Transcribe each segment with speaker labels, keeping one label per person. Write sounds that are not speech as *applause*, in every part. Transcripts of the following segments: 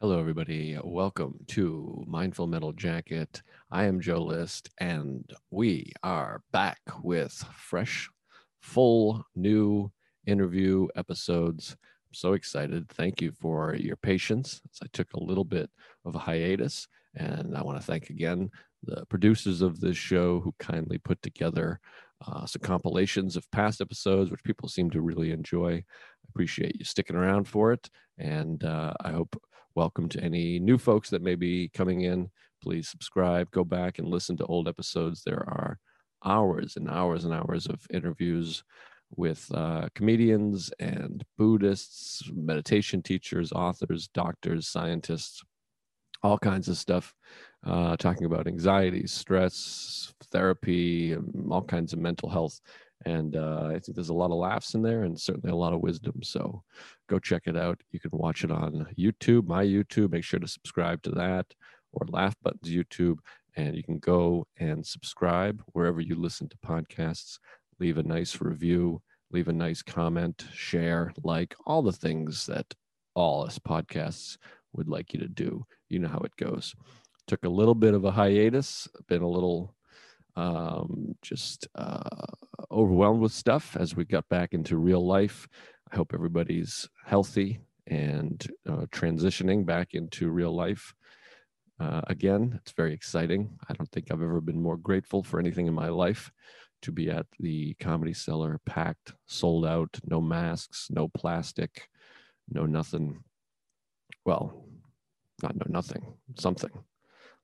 Speaker 1: Hello, everybody. Welcome to Mindful Metal Jacket. I am Joe List, and we are back with fresh, full, new interview episodes. I'm so excited. Thank you for your patience. I took a little bit of a hiatus, and I want to thank again the producers of this show who kindly put together uh, some compilations of past episodes, which people seem to really enjoy. I appreciate you sticking around for it, and uh, I hope welcome to any new folks that may be coming in. Please subscribe, go back and listen to old episodes. There are hours and hours and hours of interviews with uh, comedians and Buddhists, meditation teachers, authors, doctors, scientists, all kinds of stuff, uh, talking about anxiety, stress, therapy, all kinds of mental health. And uh, I think there's a lot of laughs in there and certainly a lot of wisdom. So go check it out. You can watch it on YouTube, my YouTube. Make sure to subscribe to that or Laugh Buttons YouTube. And you can go and subscribe wherever you listen to podcasts. Leave a nice review, leave a nice comment, share, like all the things that all us podcasts would like you to do. You know how it goes. Took a little bit of a hiatus, been a little um, just uh, overwhelmed with stuff as we got back into real life. I hope everybody's healthy and uh, transitioning back into real life. Uh, again, it's very exciting. I don't think I've ever been more grateful for anything in my life to be at the comedy cellar, packed, sold out, no masks, no plastic, no nothing. Well, not no nothing, something.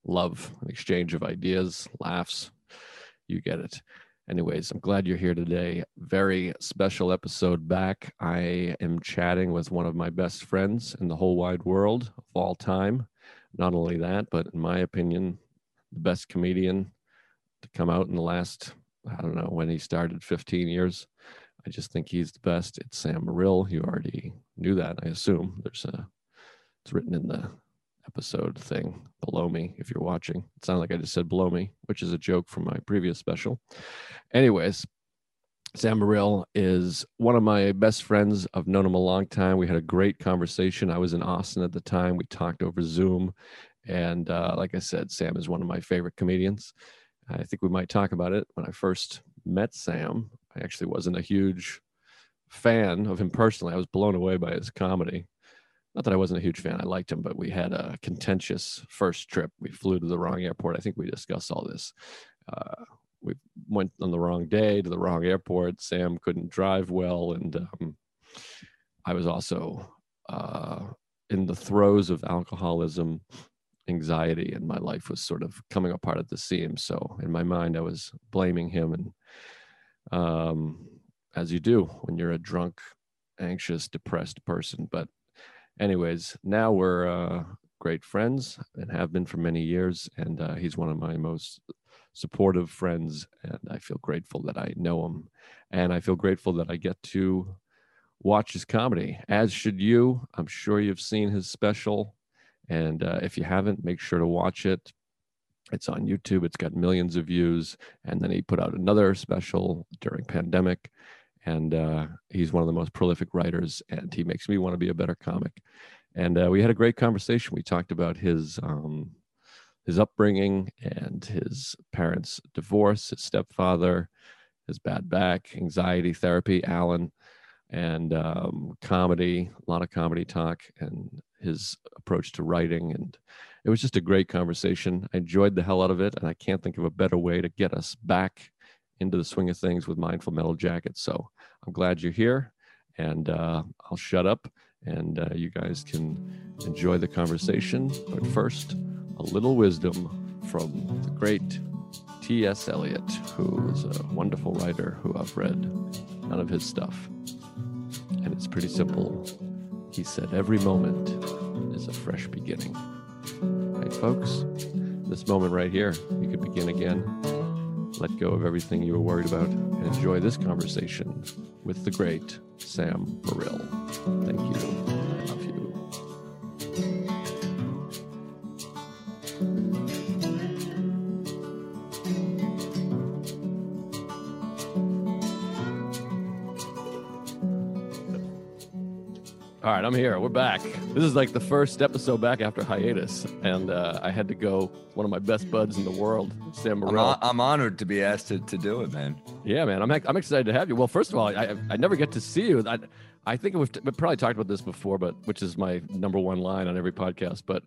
Speaker 1: Love, an exchange of ideas, laughs, you get it. Anyways, I'm glad you're here today. Very special episode back. I am chatting with one of my best friends in the whole wide world of all time. Not only that, but in my opinion, the best comedian to come out in the last, I don't know, when he started 15 years. I just think he's the best. It's Sam Morril. You already knew that, I assume. There's a, it's written in the episode thing below me if you're watching. It sounded like I just said below me, which is a joke from my previous special. Anyways, Sam Morril is one of my best friends. I've known him a long time. We had a great conversation. I was in Austin at the time. We talked over Zoom. And uh, like I said, Sam is one of my favorite comedians. I think we might talk about it. When I first met Sam, I actually wasn't a huge fan of him personally. I was blown away by his comedy not that I wasn't a huge fan. I liked him, but we had a contentious first trip. We flew to the wrong airport. I think we discussed all this. Uh, we went on the wrong day to the wrong airport. Sam couldn't drive well, and um, I was also uh, in the throes of alcoholism, anxiety, and my life was sort of coming apart at the seams. So in my mind, I was blaming him, and um, as you do when you're a drunk, anxious, depressed person. But anyways, now we're uh, great friends and have been for many years. And uh, he's one of my most supportive friends. And I feel grateful that I know him. And I feel grateful that I get to watch his comedy, as should you. I'm sure you've seen his special. And uh, if you haven't, make sure to watch it. It's on YouTube. It's got millions of views. And then he put out another special during pandemic and uh, he's one of the most prolific writers and he makes me want to be a better comic. And uh, we had a great conversation. We talked about his um, his upbringing and his parents divorce his stepfather his bad back anxiety therapy alan and um, comedy a lot of comedy talk and his approach to writing. And it was just a great conversation. I enjoyed the hell out of it and i can't think of a better way to get us back into the swing of things with Mindful Metal Jackets. So I'm glad you're here, and uh, I'll shut up, and uh, you guys can enjoy the conversation. But first, a little wisdom from the great T.S. Eliot, who is a wonderful writer who I've read none of his stuff. And it's pretty simple. He said, Every moment is a fresh beginning. Right, folks? This moment right here, you could begin again let go of everything you were worried about, and enjoy this conversation with the great Sam Morril. Thank. You. All right, I'm here. We're back. This is like the first episode back after hiatus, and uh, I had to go. One of my best buds in the world, Sam
Speaker 2: I'm, Morril. I'm honored to be asked to, to do it, man.
Speaker 1: Yeah, man, I'm I'm excited to have you. Well, first of all, I I never get to see you. I I think we've, we've probably talked about this before, but which is my number one line on every podcast. But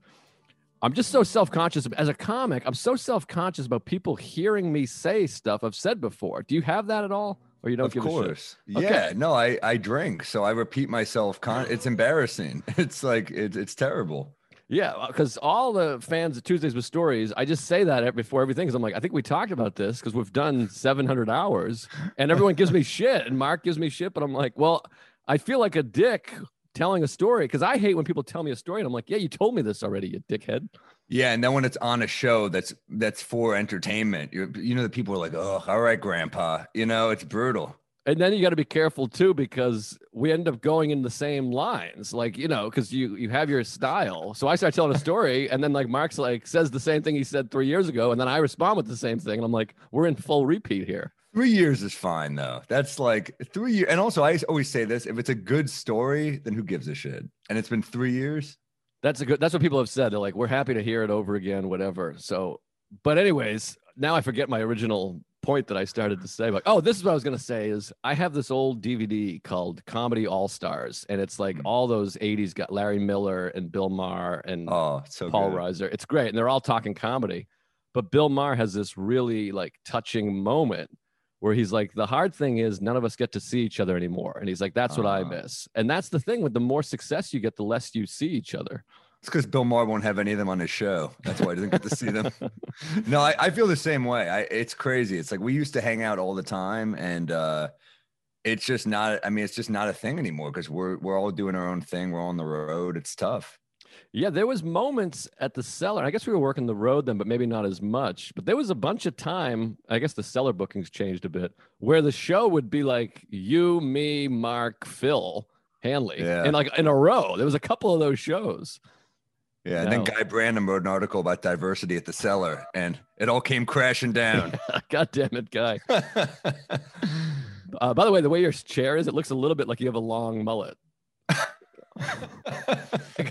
Speaker 1: I'm just so self conscious as a comic. I'm so self conscious about people hearing me say stuff I've said before. Do you have that at all, or you don't
Speaker 2: of
Speaker 1: give a shit?
Speaker 2: course.
Speaker 1: Okay.
Speaker 2: Yeah. No, I, I drink, so I repeat myself. Con- it's embarrassing. *laughs* It's like it's it's terrible.
Speaker 1: Yeah, uh, because all the fans of Tuesdays with Stories, I just say that before everything. Because I'm like, I think we talked about this because we've done 700 hours, and everyone gives me *laughs* shit, and Mark gives me shit, but I'm like, well, I feel like a dick telling a story because I hate when people tell me a story, and I'm like, yeah, you told me this already, you dickhead.
Speaker 2: Yeah, and then when it's on a show that's that's for entertainment, you you know the people are like, oh, all right, Grandpa. You know, it's brutal.
Speaker 1: And then you got to be careful too because we end up going in the same lines, like you know, because you you have your style. So I start telling a story, *laughs* and then like Mark's like says the same thing he said three years ago, and then I respond with the same thing, and I'm like, we're in full repeat here.
Speaker 2: Three years is fine though. That's like three years. And also, I always say this: if it's a good story, then who gives a shit? And it's been three years.
Speaker 1: That's a good. That's what people have said. They're like, we're happy to hear it over again, whatever. So, but anyways, now I forget my original point that I started to say. Like, oh, this is what I was gonna say is I have this old DVD called Comedy All Stars, and it's like
Speaker 2: Mm.
Speaker 1: all those '80s got Larry Miller and Bill Maher and
Speaker 2: Oh, so
Speaker 1: Paul
Speaker 2: good.
Speaker 1: Reiser. It's great, and they're all talking comedy. But Bill Maher has this really like touching moment where he's like, the hard thing is none of us get to see each other anymore, and he's like, that's what I
Speaker 2: Ah.
Speaker 1: miss. And that's the thing with the more success you get, the less you see each other.
Speaker 2: It's because Bill Maher won't have any of them on his show. That's why I didn't get to see them. *laughs* no, I, I feel the same way. I, it's crazy. It's like we used to hang out all the time, and uh, it's just not. I mean, it's just not a thing anymore because we're we're all doing our own thing. We're on the road. It's tough.
Speaker 1: Yeah, there was moments at the cellar. I guess we were working the road then, but maybe not as much. But there was a bunch of time. I guess the cellar bookings changed a bit, where the show would be like you, me, Mark, Phil, Hanley,
Speaker 2: Yeah.
Speaker 1: and like in a row. There was a couple of those shows.
Speaker 2: Yeah. And then Guy Branum wrote an article about diversity at the cellar, and it all came crashing down. *laughs*
Speaker 1: God damn it, guy. *laughs* Uh, by the way, the way your chair is, it looks a little bit like you have a long mullet. *laughs* *laughs*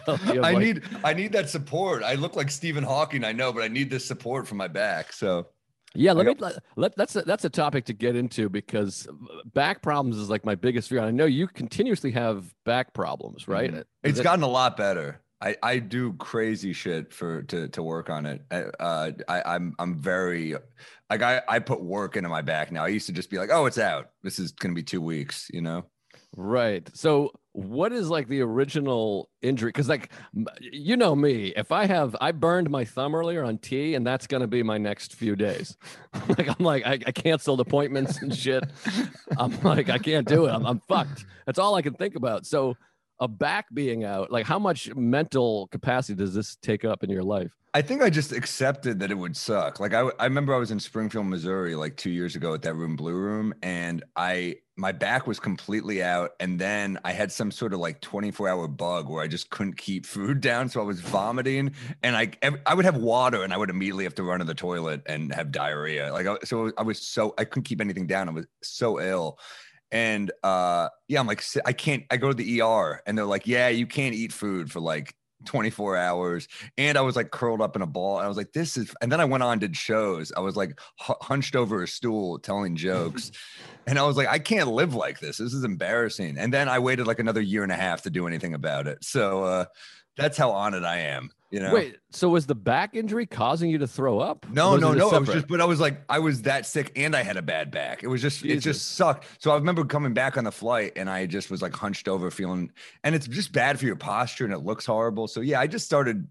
Speaker 2: I
Speaker 1: like-
Speaker 2: need I need that support. I look like Stephen Hawking, I know, but I need this support from my back. So
Speaker 1: Yeah, let
Speaker 2: I
Speaker 1: me let, that's a, that's a topic to get into because back problems is like my biggest fear. I know you continuously have back problems, right?
Speaker 2: Mhm. It's
Speaker 1: it-
Speaker 2: gotten a lot better. I, I do crazy shit for to to work on it. Uh, I I'm I'm very like I I put work into my back now. I used to just be like, oh, it's out. This is gonna be two weeks. You know.
Speaker 1: Right. So what is like the original injury? Because like you know me, if I have I burned my thumb earlier on tea, and that's gonna be my next few days. *laughs* like I'm like I, I canceled appointments and shit. I'm like I can't do it. I'm, I'm fucked. That's all I can think about. So a back being out, like how much mental capacity does this take up in your life?
Speaker 2: I think I just accepted that it would suck. Like I, I remember I was in Springfield, Missouri, like two years ago at that room, Blue Room, and I my back was completely out, and then I had some sort of like 24 hour bug where I just couldn't keep *laughs* food down, so I was vomiting, and I I would have water, and I would immediately have to run to the toilet and have diarrhea. Like so, I was so I couldn't keep anything down. I was so ill. And uh yeah, I'm like I can't I go to the ER and they're like, "Yeah, you can't eat food for like 24 hours." and I was like curled up in a ball. And I was like, this is, and then I went on, did shows. I was like hu- hunched over a stool telling jokes. *laughs* and I was like, I can't live like this. This is embarrassing. And then I waited like another year and a half to do anything about it. So uh, that's how on it I am, you know?
Speaker 1: Wait, so was the back injury causing you to throw up?
Speaker 2: No, no, no. Was just, but I was like, I was that sick and I had a bad back. It was just, it just sucked. So I remember coming back on the flight and I just was like hunched over feeling, and it's just bad for your posture and it looks horrible. So yeah, I just started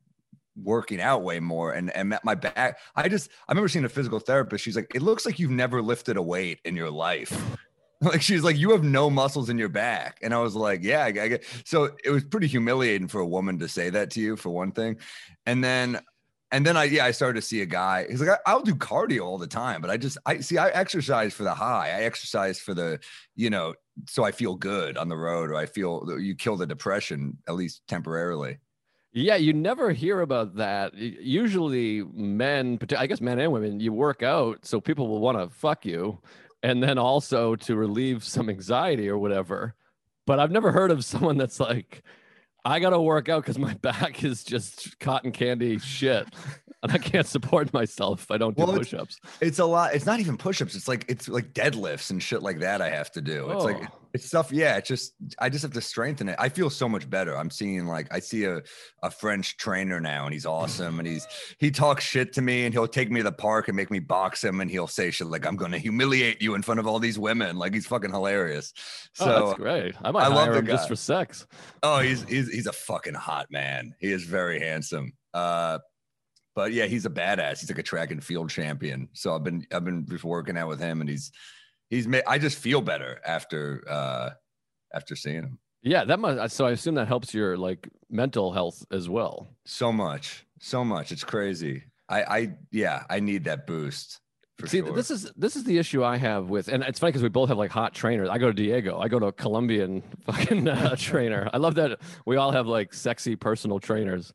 Speaker 2: working out way more and, and met my back. I just, I remember seeing a physical therapist. She's like, it looks like you've never lifted a weight in your life. *laughs* Like she's like, you have no muscles in your back, and I was like, yeah, I, I. So it was pretty humiliating for a woman to say that to you, for one thing, and then and then I yeah I started to see a guy. He's like I'll do cardio all the time, but I just I see I exercise for the high. I exercise for the you know so I feel good on the road, or I feel you kill the depression at least temporarily.
Speaker 1: Yeah, you never hear about that. Usually, men, I guess men and women, you work out so people will want to fuck you, and then also to relieve some anxiety or whatever. But I've never heard of someone that's like, I gotta work out because my *laughs* back is just cotton candy shit, and I can't support myself if I don't do
Speaker 2: Well, it's-
Speaker 1: push-ups.
Speaker 2: It's a lot. It's not even push-ups. It's like it's like deadlifts and shit like that. I have to do. It's like
Speaker 1: Oh.
Speaker 2: It's stuff. Yeah, it's just I just have to strengthen it. I feel so much better. I'm seeing like I see a a French trainer now, and he's awesome. And he's he talks shit to me, and he'll take me to the park and make me box him, and he'll say shit like I'm going to humiliate you in front of all these women. Like he's fucking hilarious.
Speaker 1: oh,
Speaker 2: So
Speaker 1: that's great. I might
Speaker 2: I love
Speaker 1: him just for sex.
Speaker 2: Oh, he's he's he's a fucking hot man. He is very handsome. Uh, but yeah, he's a badass. He's like a track and field champion. So I've been I've been just working out with him, and he's he's made. I just feel better after uh after seeing him.
Speaker 1: Yeah, that must. So I assume that helps your like mental health as well.
Speaker 2: So much, so much. It's crazy. I I yeah, I need that boost. For
Speaker 1: See,
Speaker 2: sure.
Speaker 1: this is this is the issue I have with, and it's funny because we both have like hot trainers. I go to Diego. I go to a Colombian *laughs* fucking uh, trainer. I love that we all have like sexy personal trainers.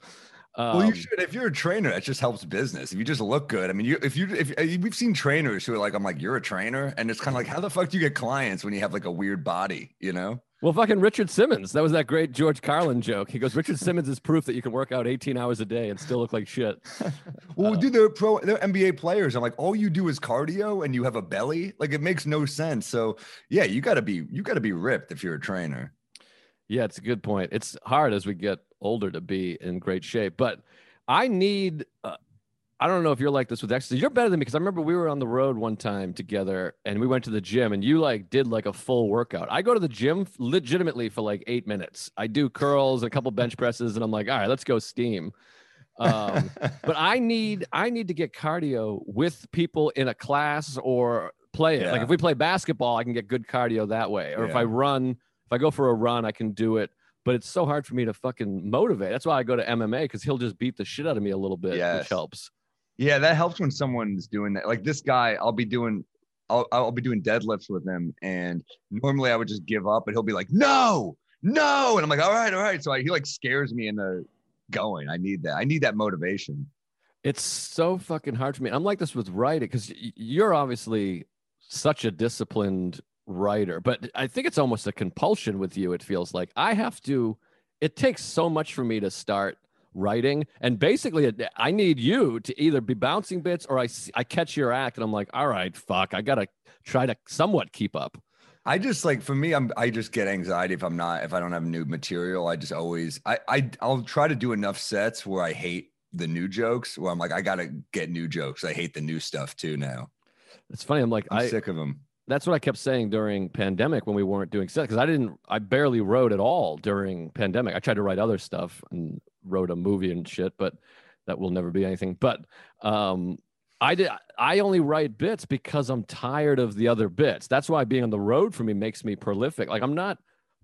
Speaker 1: Um,
Speaker 2: well, you should. If you're a trainer, that just helps business. If you just look good, I mean, you if you if uh, we've seen trainers who are like, I'm like, you're a trainer, and it's kind of like, how the fuck do you get clients when you have like a weird body, you know?
Speaker 1: Well, fucking Richard Simmons. That was that great George Carlin joke. He goes, Richard Simmons is proof that you can work out 18 hours a day and still look like shit. *laughs*
Speaker 2: Well,
Speaker 1: Uh,
Speaker 2: dude, they're pro, they're NBA players. I'm like, all you do is cardio, and you have a belly. Like, it makes no sense. So, yeah, you got to be you got to be ripped if you're a trainer.
Speaker 1: Yeah, it's a good point. It's hard as we get older to be in great shape, but I need. Uh, I don't know if you're like this with exercise. You're better than me because I remember we were on the road one time together and we went to the gym and you like did like a full workout. I go to the gym legitimately for like eight minutes. I do curls, a couple bench presses, and I'm like, all right, let's go steam. Um, *laughs* but I need I need to get cardio with people in a class or play it. Like if we play basketball, I can get good cardio that way. Or if I run, if I go for a run, I can do it. But it's so hard for me to fucking motivate. That's why I go to MMA because he'll just beat the shit out of me a little bit,
Speaker 2: Yes.
Speaker 1: which helps.
Speaker 2: Yeah, that helps when someone's doing that. Like this guy, I'll be doing, I'll, I'll be doing deadlifts with him, and normally I would just give up, but he'll be like, "No, no," and I'm like, "All right, all right." So I, he like scares me into going. I need that. I need that motivation.
Speaker 1: It's so fucking hard for me. I'm like this with writing because you're obviously such a disciplined writer, but I think it's almost a compulsion with you. It feels like I have to, it takes so much for me to start writing. And basically, I need you to either be bouncing bits or I, I catch your act and I'm like, all right, fuck, I got to try to somewhat keep up.
Speaker 2: I just like for me, I'm I just get anxiety if I'm not if I don't have new material. I just always I I I'll try to do enough sets where I hate the new jokes. Where I'm like I gotta get new jokes. I hate the new stuff too now.
Speaker 1: It's funny. I'm like,
Speaker 2: I'm
Speaker 1: I,
Speaker 2: sick of them.
Speaker 1: That's what I kept saying during pandemic when we weren't doing set because I didn't I barely wrote at all during pandemic. I tried to write other stuff and wrote a movie and shit, but that will never be anything. But um I did I only write bits because I'm tired of the other bits. That's why being on the road for me makes me prolific. Like I'm not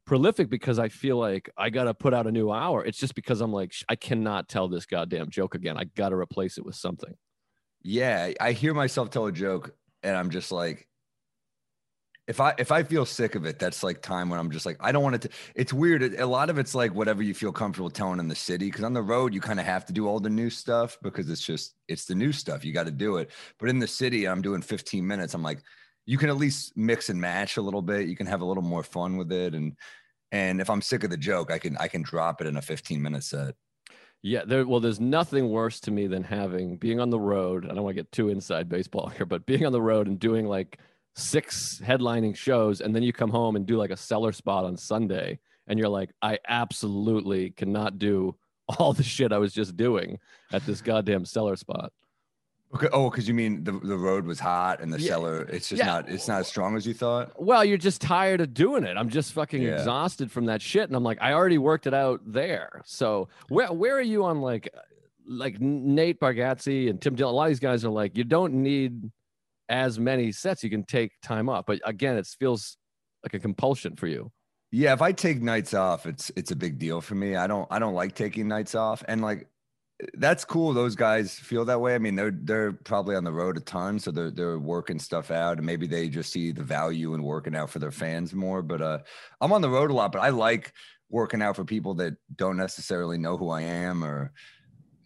Speaker 1: prolific because I feel like I got to put out a new hour. It's just because I'm like I cannot tell this goddamn joke again. I got to replace it with something.
Speaker 2: Yeah, I hear myself tell a joke, and I'm just like, if I if I feel sick of it, that's like time when I'm just like, I don't want it to. It's weird. A lot of it's like whatever you feel comfortable telling in the city, because on the road you kind of have to do all the new stuff because it's just it's the new stuff. You got to do it. But in the city, I'm doing 15 minutes. I'm like, you can at least mix and match a little bit. You can have a little more fun with it, and and if I'm sick of the joke, I can I can drop it in a 15 minute set.
Speaker 1: Yeah, there. Well, there's nothing worse to me than having being on the road. I don't want to get too inside baseball *laughs* here, but being on the road and doing like six headlining shows, and then you come home and do like a cellar spot on Sunday, and you're like, I absolutely cannot do all the shit I was just doing at this goddamn cellar spot.
Speaker 2: Okay. Oh, because you mean the, the road was hot and the
Speaker 1: Yeah.
Speaker 2: cellar, it's just
Speaker 1: Yeah.
Speaker 2: not it's not as strong as you thought.
Speaker 1: Well, you're just tired of doing it. I'm just fucking
Speaker 2: Yeah.
Speaker 1: exhausted from that shit, and I'm like, I already worked it out there. So where where are you on like like Nate Bargatze and Tim Dillon? A lot of these guys are like, you don't need as many sets. You can take time off, but again, it feels like a compulsion for you.
Speaker 2: Yeah, if I take nights off, it's it's a big deal for me. I don't I don't like taking nights off, and like that's cool. Those guys feel that way. I mean, they're they're probably on the road a ton, so they're they're working stuff out, and maybe they just see the value in working out for their fans more. But uh, I'm on the road a lot, but I like working out for people that don't necessarily know who I am or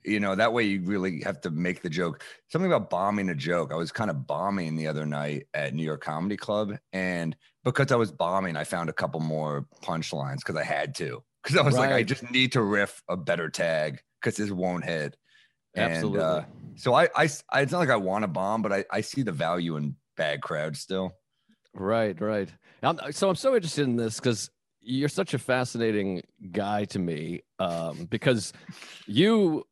Speaker 2: you know that way you really have to make the joke something about bombing a joke i was kind of bombing the other night at new york comedy club and because i was bombing i found a couple more punchlines because i had to because I was like, I just need to riff a better tag because this won't hit. And,
Speaker 1: Absolutely.
Speaker 2: uh, so I, I, I, it's not like I want to bomb, but I, I see the value in bad crowds still.
Speaker 1: Right, right. I'm, so I'm so interested in this because you're such a fascinating guy to me. Um, because you,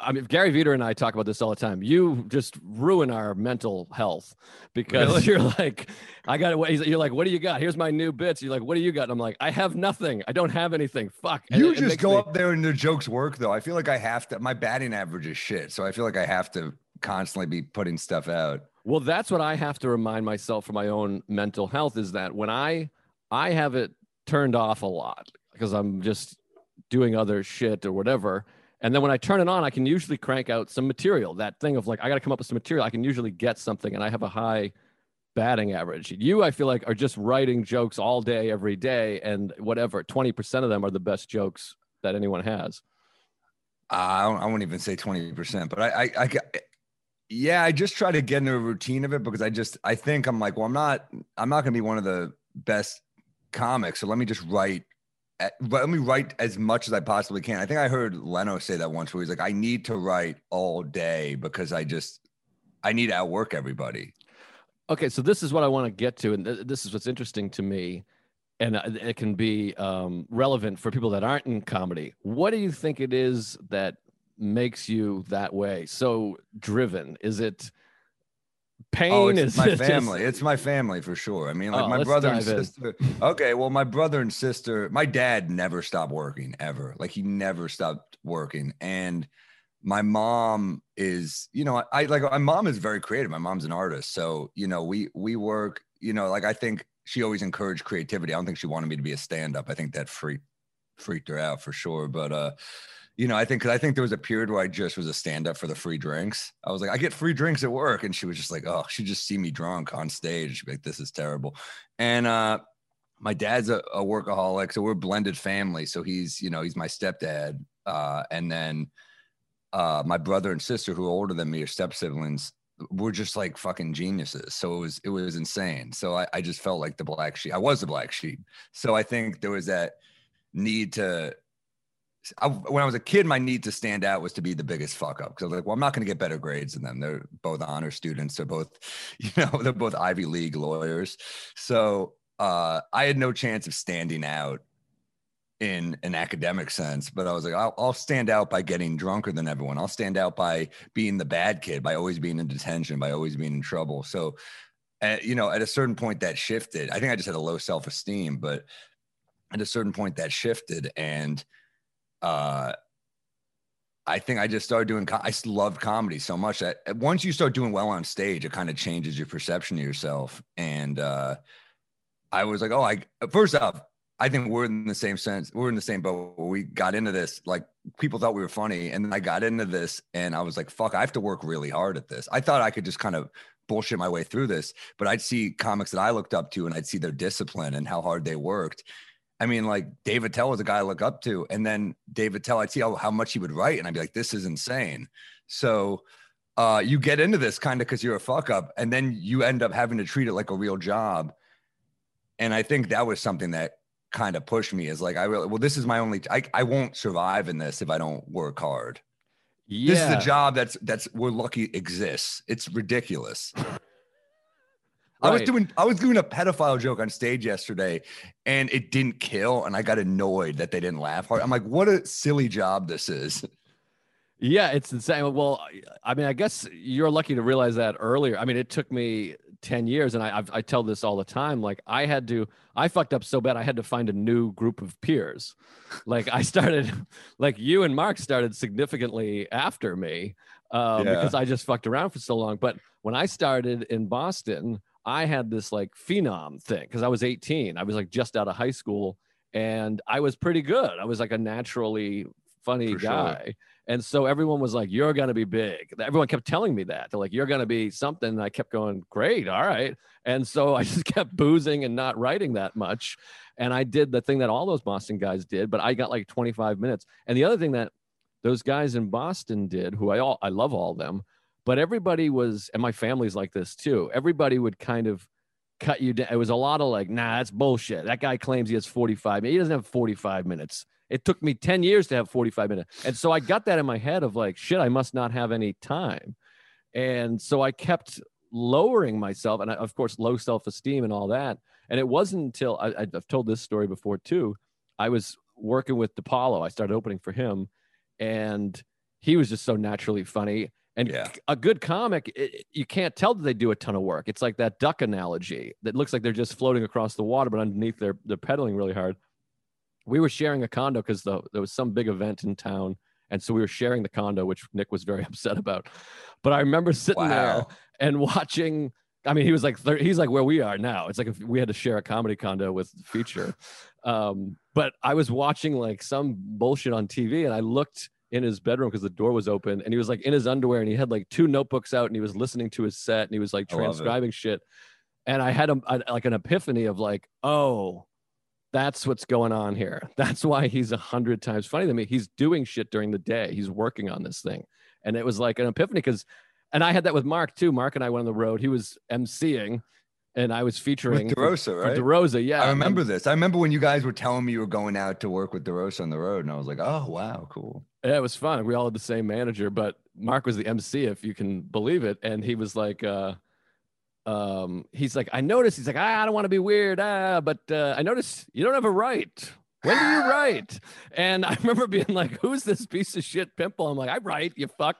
Speaker 1: I mean, Gary Vider and I talk about this all the time. You just ruin our mental health because
Speaker 2: Really? *laughs*
Speaker 1: you're like, I got it. You're like, what do you got? Here's my new bits. You're like, what do you got? And I'm like, I have nothing. I don't have anything. Fuck. And
Speaker 2: You
Speaker 1: it- it
Speaker 2: just
Speaker 1: makes
Speaker 2: go
Speaker 1: me-
Speaker 2: up there and the jokes work though. I feel like I have to. My batting average is shit, so I feel like I have to constantly be putting stuff out.
Speaker 1: Well, that's what I have to remind myself for my own mental health is that when I I have it turned off a lot because I'm just doing other shit or whatever. And then when I turn it on, I can usually crank out some material. That thing of like I got to come up with some material. I can usually get something and I have a high batting average. You I feel like are just writing jokes all day every day and whatever, 20% of them are the best jokes that anyone has.
Speaker 2: I I won't even say 20%, but I, I, I, yeah, I just try to get into a routine of it because I just, I think I'm like, well, I'm not, I'm not going to be one of the best comics. So let me just write, let me write as much as I possibly can. I think I heard Leno say that once where he's like, I need to write all day because I just, I need to outwork everybody.
Speaker 1: Okay, so this is what I want to get to, and th- this is what's interesting to me, and uh, it can be um, relevant for people that aren't in comedy. What do you think it is that makes you that way? So driven? Is it pain?
Speaker 2: Oh, it's
Speaker 1: is
Speaker 2: my
Speaker 1: it *laughs* just-
Speaker 2: family. It's my family for sure. I mean, like
Speaker 1: Oh,
Speaker 2: my brother and
Speaker 1: dive in.
Speaker 2: sister. *laughs* Okay, well, my brother and sister, my dad never stopped working ever. Like he never stopped working. And my mom is, you know, I like my mom is very creative. My mom's an artist. So, you know, we we work, you know, like I think she always encouraged creativity. I don't think she wanted me to be a stand-up. I think that freaked freaked her out for sure. But uh you know, I think because I think there was a period where I just was a stand up for the free drinks. I was like, I get free drinks at work. And she was just like, oh, she'd just see me drunk on stage. She'd be like, this is terrible. And uh, my dad's a, a workaholic. So we're blended family. So he's, you know, he's my stepdad. Uh, and then uh, my brother and sister, who are older than me, are step siblings. We're just like fucking geniuses. So it was, it was insane. So I, I just felt like the black sheep. I was the black sheep. So I think there was that need to I, when I was a kid, my need to stand out was to be the biggest fuck up. Because I was like, well, I'm not going to get better grades than them. They're both honor students. They're both, *laughs* you know, they're both Ivy League lawyers. So uh, I had no chance of standing out in an academic sense. But I was like, I'll, I'll stand out by getting drunker than everyone. I'll stand out by being the bad kid, by always being in detention, by always being in trouble. So, uh, you know, at a certain point, that shifted. I think I just had a low self esteem, but at a certain point, that shifted and uh I think I just started doing. I loved comedy so much that uh, once you start doing well on stage, it kind of changes your perception of yourself. And uh, I was like, oh, I first off, I think we're in the same sense. We're in the same boat. We got into this, like people thought we were funny, and I got into this, and I was like, fuck, I have to work really hard at this. I thought I could just kind of bullshit my way through this, but I'd see comics that I looked up to, and I'd see their discipline and how hard they worked. I mean, like Dave Attell was a guy I look up to, and then Dave Attell, I'd see how, how much he would write, and I'd be like, this is insane. So uh, you get into this kind of because you're a fuck up, and then you end up having to treat it like a real job. And I think that was something that kind of pushed me is like, I really, well, this is my only, I, I won't survive in this if I don't work hard.
Speaker 1: Yeah.
Speaker 2: This is a job that's, that's, we're lucky exists. It's ridiculous. I was doing I was doing a pedophile joke on stage yesterday and it didn't kill and I got annoyed that they didn't laugh hard. I'm like, what a silly job this is.
Speaker 1: Yeah, it's insane. Well, I mean, I guess you're lucky to realize that earlier. I mean, it took me 10 years, and I, I've, I tell this all the time. Like, I had to, I fucked up so bad, I had to find a new group of peers. Like, I *laughs* started, like, you and Mark started significantly after me um,
Speaker 2: Yeah.
Speaker 1: because I just fucked around for so long. But when I started in Boston, I had this like phenom thing because I was 18. I was like just out of high school and I was pretty good. I was like a naturally funny
Speaker 2: For sure.
Speaker 1: guy. And so everyone was like, You're going to be big. Everyone kept telling me that. They're like, You're going to be something. And I kept going, Great. All right. And so *laughs* I just kept boozing and not writing that much. And I did the thing that all those Boston guys did, but I got like 25 minutes. And the other thing that those guys in Boston did, who I all I love all of them, but everybody was, and my family's like this too. Everybody would kind of cut you down. It was a lot of like, nah, that's bullshit. That guy claims he has 45 minutes. He doesn't have 45 minutes. It took me 10 years to have 45 minutes. And so I got that in my head of like, shit, I must not have any time. And so I kept lowering myself and I, of course low self-esteem and all that. And it wasn't until I, I've told this story before too. I was working with DiPaolo. I started opening for him and he was just so naturally funny and
Speaker 2: Yeah.
Speaker 1: a good comic, it, you can't tell that they do a ton of work. It's like that duck analogy that looks like they're just floating across the water, but underneath they're they're pedaling really hard. We were sharing a condo because the, there was some big event in town, and so we were sharing the condo, which Nick was very *laughs* upset about. But I remember sitting there and watching. I mean, he was like he's like where we are now. It's like if we had to share a comedy condo with the feature. *laughs* Um, but I was watching like some bullshit on TV, and I looked in his bedroom because the door was open, and he was like in his underwear, and he had like two notebooks out, and he was listening to his set, and he was like
Speaker 2: I love it.
Speaker 1: transcribing shit. And I had a, a- like an epiphany of like, oh, that's what's going on here. *laughs* That's why he's a hundred times funnier than me. He's doing shit during the day. He's working on this thing, and it was like an epiphany because, and I had that with Mark too. Mark and I went on the road. He was emceeing, and I was featuring
Speaker 2: With DeRosa, right?
Speaker 1: DeRosa, yeah.
Speaker 2: I
Speaker 1: and-
Speaker 2: remember this. I remember when you guys were telling me you were going out to work with DeRosa on the road, and I was like, "Oh wow, cool."
Speaker 1: Yeah, it was fun. We all had the same manager, but Mark was the MC, if you can believe it. And he was like, uh, um, he's like, I noticed. He's like, ah, I don't want to be weird, ah, but uh, I noticed you don't have a right. When do you write? And I *laughs* remember being like, who's this piece of shit pimple? I'm like, I write, you fuck.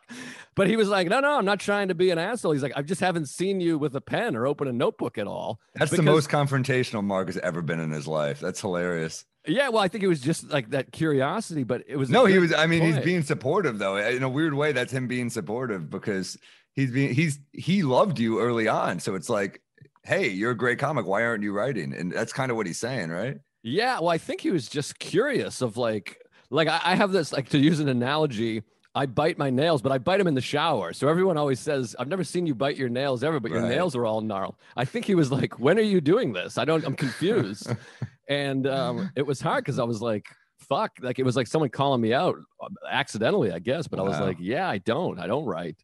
Speaker 1: But he was like, no, no, I'm not trying to be an asshole. He's like, I just haven't seen you with a pen or open a notebook at all.
Speaker 2: That's the most confrontational Mark has ever been in his life. That's hilarious.
Speaker 1: Yeah, well, I think it was just like that curiosity, but it was
Speaker 2: No, he was. I mean, he's being supportive though. In a weird way, that's him being supportive because he's being he's he loved you early on. So it's like, hey, you're a great comic. Why aren't you writing? And that's kind of what he's saying, right?
Speaker 1: Yeah, well, I think he was just curious of like, like I, I have this like to use an analogy. I bite my nails, but I bite them in the shower. So everyone always says, "I've never seen you bite your nails ever, but your
Speaker 2: Right.
Speaker 1: nails are all gnarled." I think he was like, "When are you doing this?" I don't. I'm confused, *laughs* and um, it was hard because I was like, "Fuck!" Like it was like someone calling me out uh, accidentally, I guess. But I was like, "Yeah, I don't. I don't write."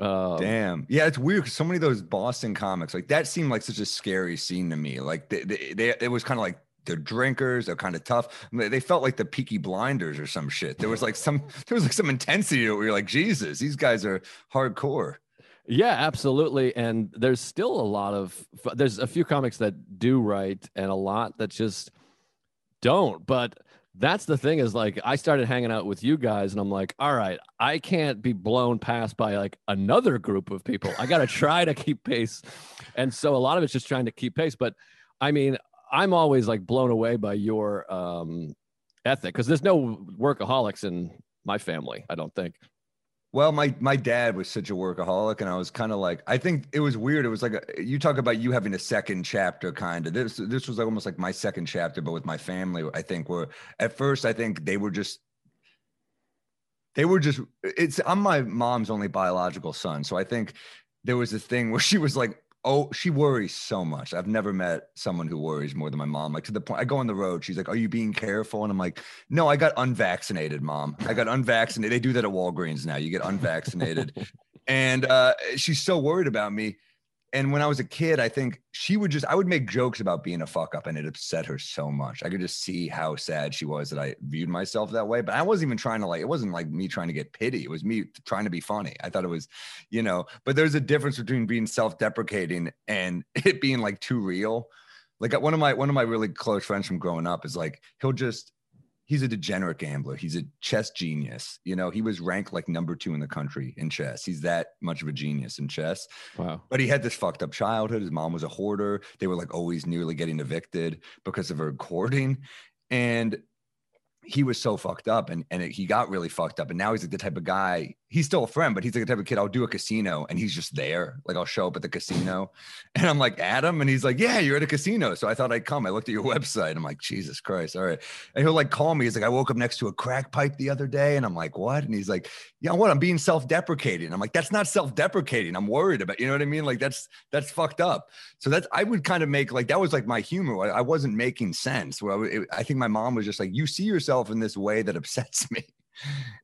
Speaker 1: Um,
Speaker 2: Damn. Yeah, it's weird because so many of those Boston comics, like that seemed like such a scary scene to me. Like they, they, they it was kind of like they're drinkers, they're kind of tough. They they felt like the Peaky Blinders or some shit. There was like some *laughs* there was like some intensity where you're like, Jesus, these guys are hardcore.
Speaker 1: Yeah, absolutely. And there's still a lot of there's a few comics that do write and a lot that just don't. But that's the thing is like I started hanging out with you guys and I'm like, all right, I can't be blown past by like another group of people. I got to try to keep pace. And so a lot of it's just trying to keep pace, but I mean, I'm always like blown away by your um ethic cuz there's no workaholics in my family, I don't think.
Speaker 2: Well, my my dad was such a workaholic, and I was kind of like, I think it was weird. It was like a, you talk about you having a second chapter, kind of. This this was like almost like my second chapter, but with my family. I think where at first I think they were just they were just. It's I'm my mom's only biological son, so I think there was a thing *laughs* where she was like. Oh, she worries so much. I've never met someone who worries more than my mom. Like to the point, I go on the road. She's like, "Are you being careful?" And I'm like, "No, I got unvaccinated, mom. I got unvaccinated. They do that at Walgreens now. You get unvaccinated." and uh, she's so worried about me. And when I was a kid, I think she would just, I would make jokes about being a fuck up and it upset her so much. I could just see how sad she was that I viewed myself that way. But I wasn't even trying to like, it wasn't like me trying to get pity. It was me trying to be funny. I thought it was, you know, but there's a difference between being self deprecating and *laughs* it being like too real. Like uh, one of my, one of my really close friends from growing up is like, he'll just, he's a degenerate gambler. He's a chess genius. You know, he was ranked like number two in the country in chess. He's that much of a genius in chess.
Speaker 1: Wow.
Speaker 2: But he had this fucked up childhood. His mom was a hoarder. They were like always nearly getting evicted because of her courting. And he was so fucked up and, and it, he got really fucked up. And now he's like the type of guy, he's still a friend, but he's like the type of kid, I'll do a casino and he's just there. Like I'll show up at the casino *laughs* and I'm like, Adam. And he's like, yeah, you're at a casino. So I thought I'd come. I looked at your *laughs* website. I'm like, Jesus Christ. All right. And he'll like call me. He's like, I woke up next to a crack pipe the other day. And I'm like, what? And he's like, yeah, what? I'm being self-deprecating. I'm like, that's not self-deprecating. I'm worried about, you know what I mean? Like that's, that's fucked up. So that's, I would kind of make like, that was like my humor. I, I wasn't making sense. Where I, I think my mom was just like, you see yourself in this way that upsets *laughs* me.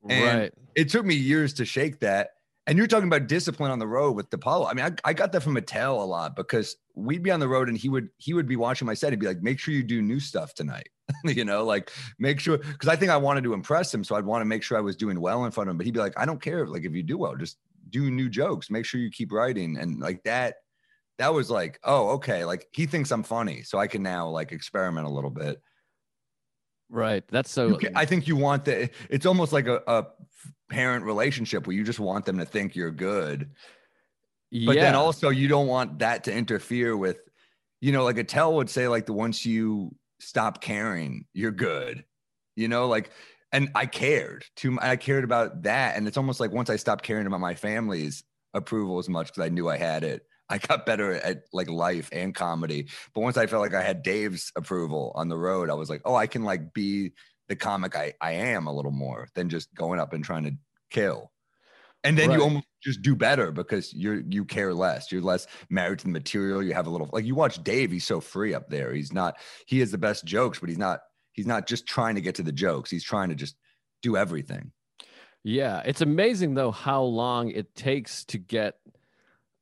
Speaker 2: And
Speaker 1: right.
Speaker 2: it took me years to shake that. And you're talking about discipline on the road with DiPaolo. I mean, I, I got that from Attell a lot because we'd be on the road and he would he would be watching my set. He'd be like, "Make sure you do new stuff tonight." *laughs* you know, like make sure because I think I wanted to impress him, so I'd want to make sure I was doing well in front of him. But he'd be like, "I don't care. Like if you do well, just do new jokes. Make sure you keep writing." And like that, that was like, oh, okay. Like he thinks I'm funny, so I can now like experiment a little bit.
Speaker 1: Right. That's so.
Speaker 2: Can, I think you want that. It's almost like a, a, parent relationship where you just want them to think you're good. Yeah. But then also you don't want that to interfere with, you know, like Attell would say, like the once you stop caring, you're good. You know, like, and I cared too. I cared about that, and it's almost like once I stopped caring about my family's approval as much because I knew I had it I got better at like life and comedy. But once I felt like I had Dave's approval on the road, I was like, oh, I can like be the comic I, I am a little more than just going up and trying to kill. And then right. you almost just do better because you're you care less. You're less married to the material. You have a little like you watch Dave, he's so free up there. He's not he has the best jokes, but he's not he's not just trying to get to the jokes. He's trying to just do everything.
Speaker 1: Yeah, it's amazing though how long it takes to get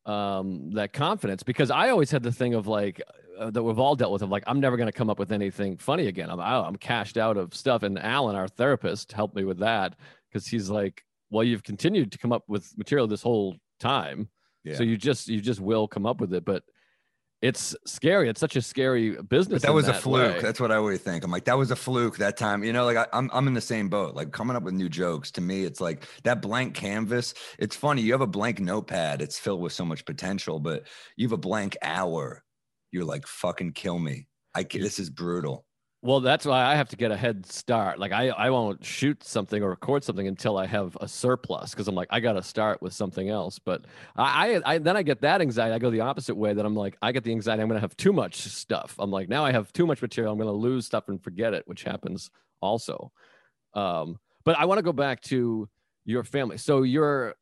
Speaker 1: um, that confidence because I always had the thing of like uh, that we've all dealt with of like I'm never going to come up with anything funny again. I'm I'm cashed out of stuff, and Alan, our therapist, helped me with that because he's like, well, you've continued to come up with material this whole time, yeah. so you just you just will come up with it, but it's scary. It's such a scary business.
Speaker 2: But that was that a fluke. Way. That's what I always think. I'm like, that was a fluke that time. You know, like I, am I'm, I'm in the same boat. Like coming up with new jokes to me, it's like that blank canvas. It's funny. You have a blank notepad. It's filled with so much potential, but you have a blank hour. You're like, fucking kill me. I this is brutal.
Speaker 1: Well, that's why I have to get a head start. Like I, I won't shoot something or record something until I have a surplus because I'm like I got to start with something else. But I, I, I, then I get that anxiety. I go the opposite way. That I'm like I get the anxiety. I'm going to have too much stuff. I'm like now I have too much material. I'm going to lose stuff and forget it, which happens also. Um, but I want to go back to your family. So your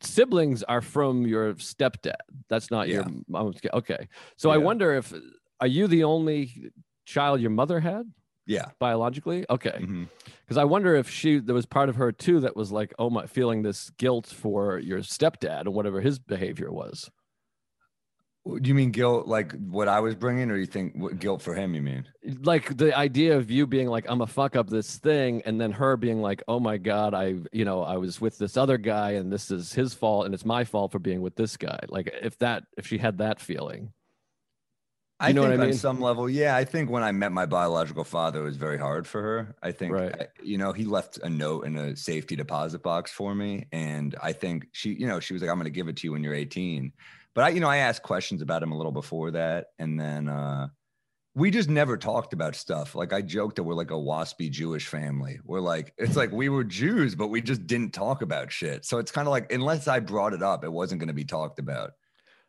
Speaker 1: siblings are from your stepdad. That's not yeah. your mom. Okay. So yeah. I wonder if are you the only child your mother had?
Speaker 2: Yeah.
Speaker 1: Biologically? Okay. Because mm-hmm. I wonder if she, there was part of her too that was like, oh my, feeling this guilt for your stepdad and whatever his behavior was.
Speaker 2: Do you mean guilt like what I was bringing, or you think what, guilt for him? You mean
Speaker 1: like the idea of you being like I'm a fuck up this thing, and then her being like, oh my god, I you know I was with this other guy, and this is his fault, and it's my fault for being with this guy. Like if that if she had that feeling,
Speaker 2: I know think I mean? on some level, yeah. I think when I met my biological father, it was very hard for her. I think, right. I, you know, he left a note in a safety deposit box for me, and I think she, you know, she was like, "I'm going to give it to you when you're 18." But I, you know, I asked questions about him a little before that, and then uh, we just never talked about stuff. Like I joked that we're like a waspy Jewish family. We're like, it's like we were Jews, but we just didn't talk about shit. So it's kind of like, unless I brought it up, it wasn't going to be talked about.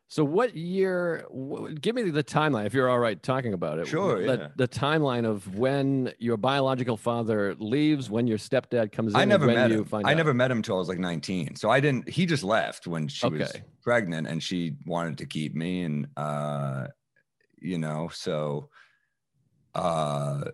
Speaker 1: So, what year? give me the timeline, if you're all right talking about it.
Speaker 2: Sure.
Speaker 1: The,
Speaker 2: yeah.
Speaker 1: the timeline of when your biological father leaves, when your stepdad comes in. I
Speaker 2: never
Speaker 1: met
Speaker 2: him. I never met him until I was like 19. So I didn't. He just left when she okay. was pregnant, and she wanted to keep me, and uh, you know, so uh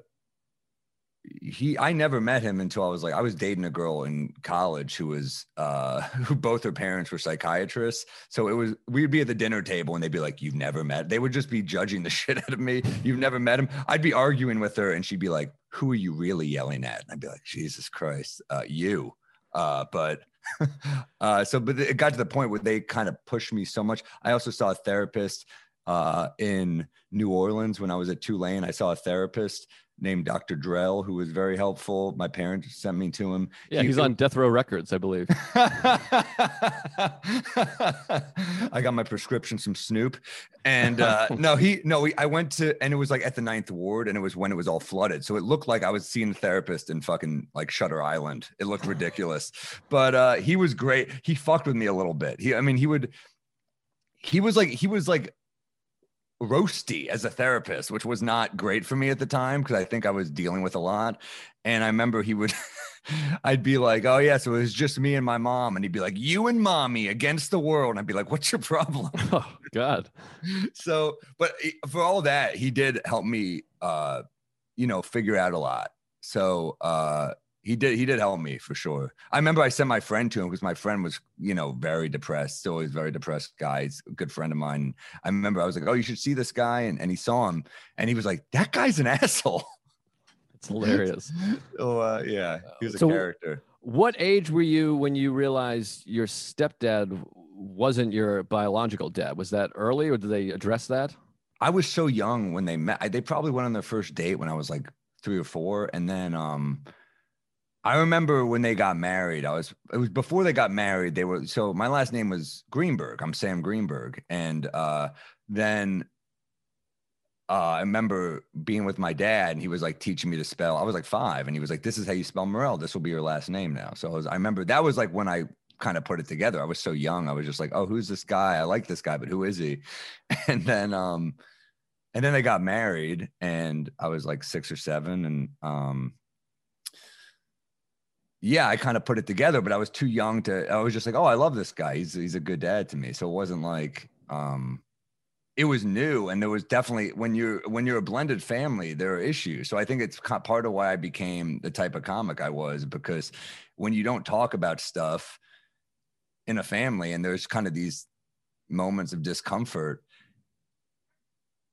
Speaker 2: he I never met him until I was like I was dating a girl in college who was uh *laughs* who both her parents were psychiatrists. So it was we'd be at the dinner table and they'd be like, You've never met. They would just be judging the *laughs* shit out of me. You've never met him. I'd be arguing with her and she'd be like, Who are you really yelling at? And I'd be like, Jesus Christ, uh, you. Uh, but *laughs* uh so but it got to the point where they kind of pushed me so much. I also saw a therapist uh in New Orleans when I was at Tulane. I saw a therapist named Dr. Drell, who was very helpful. My parents sent me to him.
Speaker 1: Yeah, he, he's on Death Row Records, I believe. *laughs*
Speaker 2: I got my prescription from Snoop, and uh, *laughs* no, he no, he, I went to, and it was like at the Ninth Ward, and it was when it was all flooded, so it looked like I was seeing a therapist in fucking like Shutter Island. It looked ridiculous, but uh, he was great. He fucked with me a little bit. He, I mean, he would. He was like he was like roasty as a therapist, which was not great for me at the time because I think I was dealing with a lot. And I remember he would, *laughs* I'd be like, oh, yeah, so it was just me and my mom. And he'd be like, you and mommy against the world. And I'd be like, what's your problem? *laughs*
Speaker 1: Oh, God. *laughs*
Speaker 2: so, but for all that, he did help me, uh, you know, figure out a lot. So, uh, he did he did help me for sure. I remember I sent my friend to him because my friend was you know very depressed, still is very depressed guy. He's a good friend of mine. I remember I was like, oh, you should see this guy, and, and he saw him, and he was like, that guy's an *laughs* asshole.
Speaker 1: It's hilarious. *laughs*
Speaker 2: so uh, yeah, he was a character.
Speaker 1: What age were you when you realized your stepdad wasn't your biological dad? Was that early, or did they address that?
Speaker 2: I was so young when they met. I, they probably went on their first date when I was like three or four, and then um, I remember when they got married. I was it was before they got married. They were so my last name was Greenberg. I'm Sam Greenberg, and uh, then uh, I remember being with my dad, and he was like teaching me to spell. I was like five, and he was like, "This is how you spell Morril. This will be your last name now." So I, was, I remember that was like when I kind of put it together. I was so young. I was just like, "Oh, who's this guy? I like this guy, but who is he?" *laughs* And then, um, and then they got married, and I was like six or seven, and um, yeah, I kind of put it together, but I was too young to. I was just like, "Oh, I love this guy. He's he's a good dad to me." So it wasn't like. um it was new and there was definitely when you're when you're a blended family there are issues so i think it's part of why i became the type of comic i was because when you don't talk about stuff in a family and there's kind of these moments of discomfort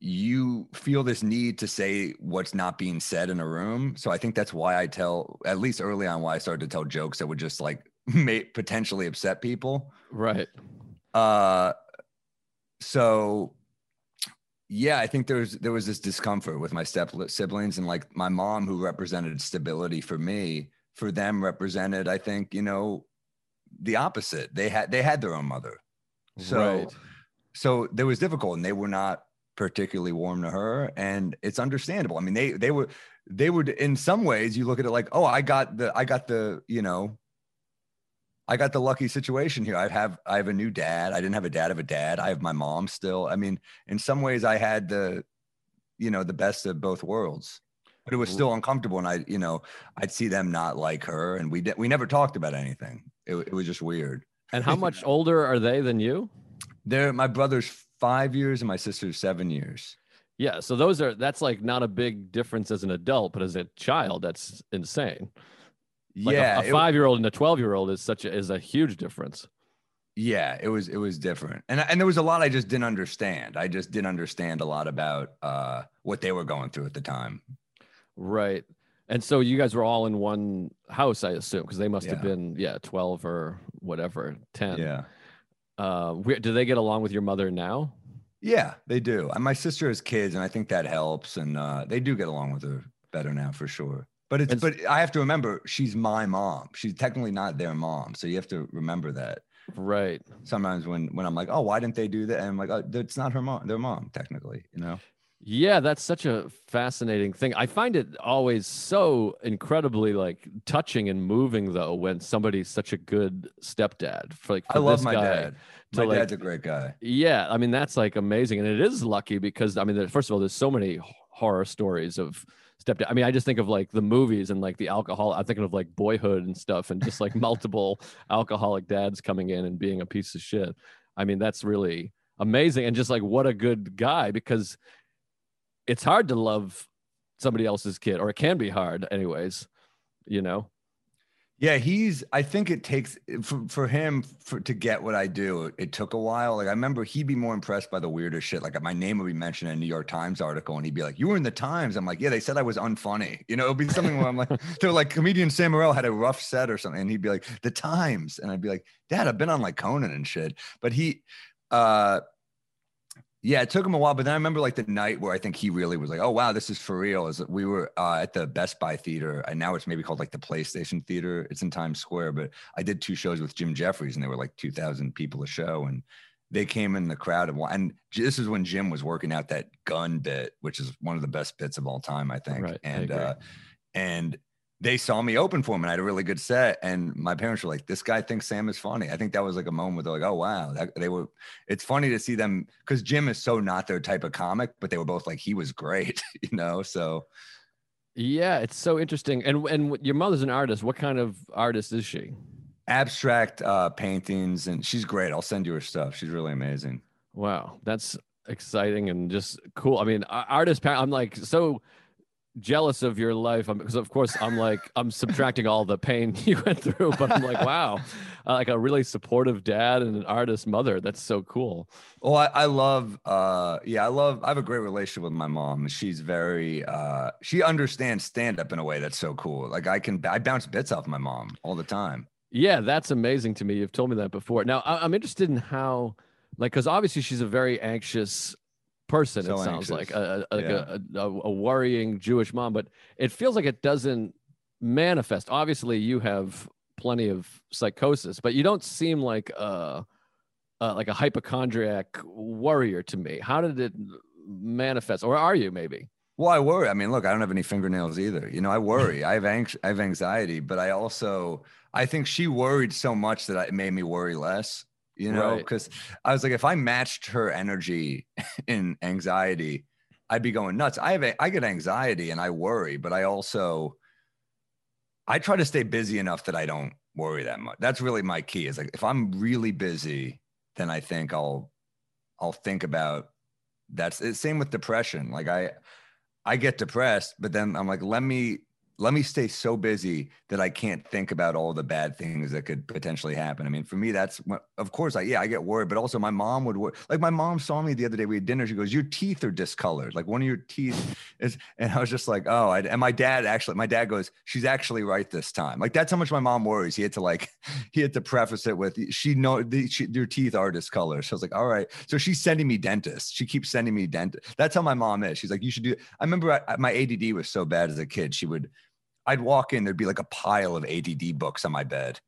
Speaker 2: you feel this need to say what's not being said in a room so i think that's why i tell at least early on why i started to tell jokes that would just like *laughs* may potentially upset people
Speaker 1: Right.
Speaker 2: uh so yeah i think there was there was this discomfort with my step siblings and like my mom who represented stability for me for them represented i think you know the opposite they had they had their own mother so
Speaker 1: right.
Speaker 2: so there was difficult and they were not particularly warm to her and it's understandable i mean they they were they would in some ways you look at it like oh i got the i got the you know I got the lucky situation here. I have I have a new dad. I didn't have a dad of a dad. I have my mom still. I mean, in some ways I had the you know, the best of both worlds. But it was still uncomfortable and I, you know, I'd see them not like her and we did, we never talked about anything. It, it was just weird.
Speaker 1: And how *laughs* much older are they than you?
Speaker 2: They're my brother's 5 years and my sister's 7 years.
Speaker 1: Yeah. So those are that's like not a big difference as an adult, but as a child, that's insane. Like a-
Speaker 2: yeah,
Speaker 1: a,
Speaker 2: it-
Speaker 1: five year old and a twelve year old is such a is a huge difference.
Speaker 2: yeah, it was it was different. And and there was a lot I just didn't understand. I just didn't understand a lot about uh what they were going through at the time.
Speaker 1: Right. And so you guys were all in one house, I assume, because they must have been, yeah, 12 or whatever, 10.
Speaker 2: Yeah.
Speaker 1: Uh, where, do they get along with your mother now?
Speaker 2: Yeah, they do. And my sister has kids, and I think that helps. And uh, they do get along with her better now for sure. But it's
Speaker 1: And-
Speaker 2: but I have to remember she's my mom. She's technically not their mom, so you have to remember that.
Speaker 1: Right.
Speaker 2: Sometimes when when I'm like, oh, why didn't they do that? And I'm like, oh, that's not her mom. Their mom, technically, you know.
Speaker 1: Yeah, that's such a fascinating thing. I find it always so incredibly like touching and moving though when somebody's such a good stepdad. For like,
Speaker 2: I love my dad. My
Speaker 1: like-
Speaker 2: dad's a great guy.
Speaker 1: Yeah, I mean that's like amazing, and it is lucky because I mean, there- first of all, there's so many horror stories of stepdad. I mean, I just think of like the movies and like the alcohol. I'm thinking of like Boyhood and stuff, and just like *laughs* multiple alcoholic dads coming in and being a piece of shit. I mean, that's really amazing, and just like what a good guy because it's hard to love somebody else's kid, or it can be hard, anyways. You know.
Speaker 2: Yeah, he's. I think it takes for, for him for to get what I do. It took a while. Like I remember, he'd be more impressed by the weirder shit. Like my name would be mentioned in a New York Times article, and he'd be like, "You were in the Times." I'm like, "Yeah, they said I was unfunny." You know, it'd be something where I'm like, *laughs* they're like, comedian Sam Morril had a rough set or something, and he'd be like, "The Times," and I'd be like, "Dad, I've been on like Conan and shit." But he, uh, yeah, it took him a while, but then I remember like the night where I think he really was like, "Oh wow, this is for real." Is that we were uh, at the Best Buy Theater, and now it's maybe called like the PlayStation Theater. It's in Times Square, but I did two shows with Jim Jeffries, and there were like two thousand people a show, and they came in the crowd and and this is when Jim was working out that gun bit, which is one of the best bits of all time, I think.
Speaker 1: Right,
Speaker 2: and
Speaker 1: agree.
Speaker 2: uh, and they saw me open for him and I had a really good set. And my parents were like, this guy thinks Sam is funny. I think that was like a moment where they're like, oh, wow. That, they were, it's funny to see them because Jim is so not their type of comic, but they were both like, he was great, *laughs* you know? So
Speaker 1: Yeah, it's so interesting. And and your mother's an artist. What kind of artist is she?
Speaker 2: abstract uh, paintings and she's great. I'll send you her stuff. She's really amazing.
Speaker 1: Wow, that's exciting and just cool. I mean, artist. I'm like so jealous of your life because of course i'm like i'm subtracting all the pain *laughs* you went through but i'm like wow uh, like a really supportive dad and an artist mother. That's so cool.
Speaker 2: Well I, I love uh yeah i love i have a great relationship with my mom. She's very uh she understands stand up in a way that's so cool. Like i can i bounce bits off my mom all the time.
Speaker 1: Yeah that's amazing to me. You've told me that before. Now I, i'm interested in how like because obviously she's a very anxious person. So it sounds anxious. like a, a, yeah. a, a, worrying Jewish mom, but it feels like it doesn't manifest. Obviously, you have plenty of psychosis, but you don't seem like a, a like a hypochondriac worrier to me. How did it manifest, or are you maybe?
Speaker 2: Well, I worry. I mean, look, I don't have any fingernails either. You know, I worry. I have anx- I have anxiety, but I also I think she worried so much that it made me worry less you know, because right. I was like, if I matched her energy *laughs* in anxiety, I'd be going nuts. I have, I get anxiety and I worry, but I also, I try to stay busy enough that I don't worry that much. That's really my key is like, if I'm really busy, then I think I'll, I'll think about that's the same with depression. Like I, I get depressed, but then I'm like, let me let me stay so busy that I can't think about all the bad things that could potentially happen. I mean, for me, that's of course I yeah I get worried, but also my mom would like my mom saw me the other day. We had dinner. She goes, "Your teeth are discolored. Like one of your teeth *laughs* is," and I was just like, "Oh." I, and my dad actually, my dad goes, "She's actually right this time." Like that's how much my mom worries. He had to like *laughs* he had to preface it with, "She know the, she, your teeth are discolored." So I was like, "All right." So she's sending me dentists. She keeps sending me dentist. That's how my mom is. She's like, "You should do." I remember I, my ADD was so bad as a kid. She would I'd walk in, there'd be like a pile of ADD books on my bed.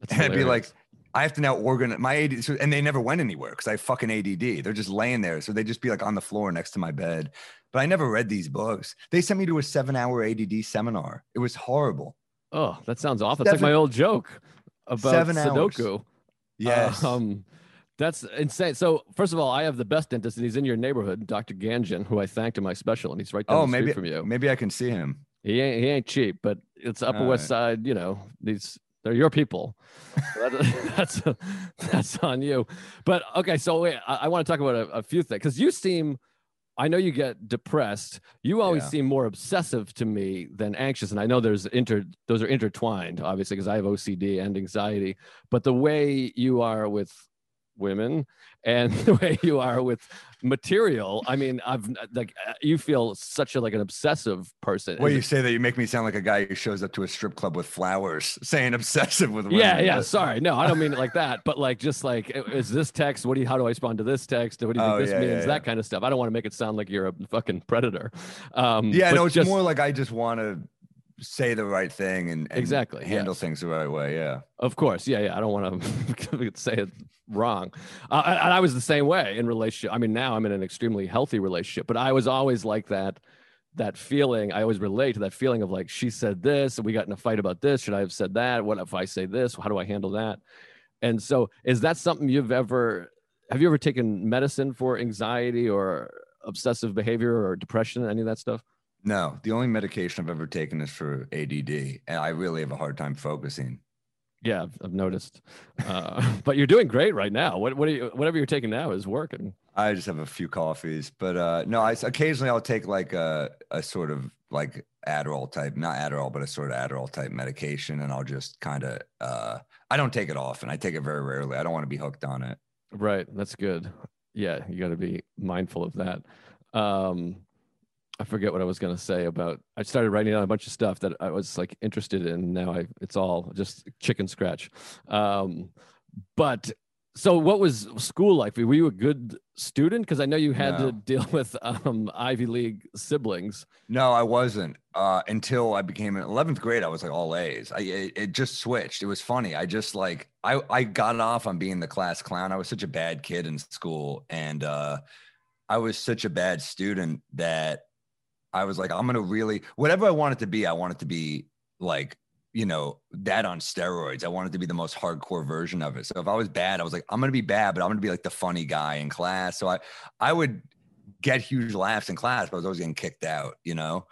Speaker 2: That's and hilarious. I'd be like, I have to now organize my ADD. So, and they never went anywhere because I fucking ADD. They're just laying there. So they'd just be like on the floor next to my bed. But I never read these books. They sent me to a seven hour ADD seminar. It was horrible.
Speaker 1: Oh, that sounds awful. It's like my old joke about seven Sudoku. Hours.
Speaker 2: Yes.
Speaker 1: Um, that's insane. So, first of all, I have the best dentist, and he's in your neighborhood, Dr. Ganjan, who I thanked in my special, and he's right down oh, the
Speaker 2: maybe,
Speaker 1: street from you.
Speaker 2: Maybe I can see him.
Speaker 1: He ain't he ain't cheap, but it's Upper All West right. Side. You know these they're your people. *laughs* *laughs* that's that's on you. But okay, so wait, I, I want to talk about a, a few things because you seem. I know you get depressed. You always yeah. seem more obsessive to me than anxious, and I know there's inter those are intertwined, obviously, because I have OCD and anxiety. But the way you are with women and *laughs* the way you are with material. I mean i've like uh, you feel such a like an obsessive person.
Speaker 2: Well you say that you make me sound like a guy who shows up to a strip club with flowers *laughs* saying obsessive with women.
Speaker 1: yeah yeah sorry. No i don't mean it like that but like just like is this text what do you how do i respond to this text? What do you think oh, this yeah, means? yeah, yeah. that kind of stuff. I don't want to make it sound like you're a fucking predator. Um
Speaker 2: yeah no it's just, more like i just want to say the right thing and, and
Speaker 1: exactly
Speaker 2: handle yes. things the right way. Yeah.
Speaker 1: Of course. Yeah. Yeah. I don't want to *laughs* say it wrong. Uh, and I was the same way in relationship. I mean, now I'm in an extremely healthy relationship, but I was always like that. That feeling, I always relate to that feeling of like, she said this, and we got in a fight about this. Should I have said that? What if I say this? How do I handle that? And so, is that something you've ever, have you ever taken medicine for anxiety or obsessive behavior or depression, any of that stuff?
Speaker 2: No, the only medication I've ever taken is for ADD, and I really have a hard time focusing.
Speaker 1: Yeah, I've noticed. Uh, *laughs* but you're doing great right now. What what are you, whatever you're taking now is working.
Speaker 2: I just have a few coffees, but uh, no, I occasionally I'll take like a a sort of like Adderall type, not Adderall, but a sort of Adderall type medication, and I'll just kind of uh, I don't take it often. I take it very rarely. I don't want to be hooked on it.
Speaker 1: Right, that's good. Yeah, you got to be mindful of that. Um, I forget what I was going to say about. I started writing down a bunch of stuff that I was like interested in. Now I, it's all just chicken scratch. Um, but so, what was school like? Were you a good student? Because I know you had no. to deal *laughs* with um, Ivy League siblings.
Speaker 2: No, I wasn't uh, until I became in eleventh grade. I was like all A's. I it, it, just switched. It was funny. I just like I I got off on being the class clown. I was such a bad kid in school, and uh, I was such a bad student that I was like, I'm gonna really whatever I want it to be, I want it to be like you know that on steroids. I wanted to be the most hardcore version of it. So if I was bad, I was like, I'm gonna be bad, but I'm gonna be like the funny guy in class. So I I would get huge laughs in class, but I was always getting kicked out, you know.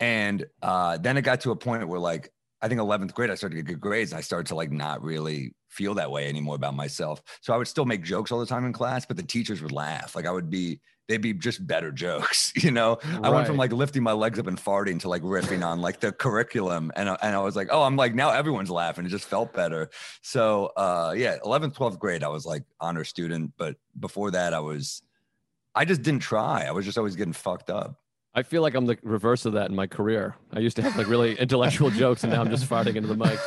Speaker 2: And uh, then it got to a point where like I think 11th grade, I started to get good grades. I started to like not really feel that way anymore about myself. So I would still make jokes all the time in class, but the teachers would laugh. Like I would be they'd be just better jokes. *laughs* You know, I went from like lifting my legs up and farting to like riffing on like the curriculum, and I- and I was like, oh, I'm like now everyone's laughing. It just felt better. So uh, yeah, 11th, 12th grade, I was like honor student, but before that, I was, I just didn't try. I was just always getting fucked up.
Speaker 1: I feel like I'm the reverse of that in my career. I used to have like really intellectual jokes, and now I'm just farting into the mic.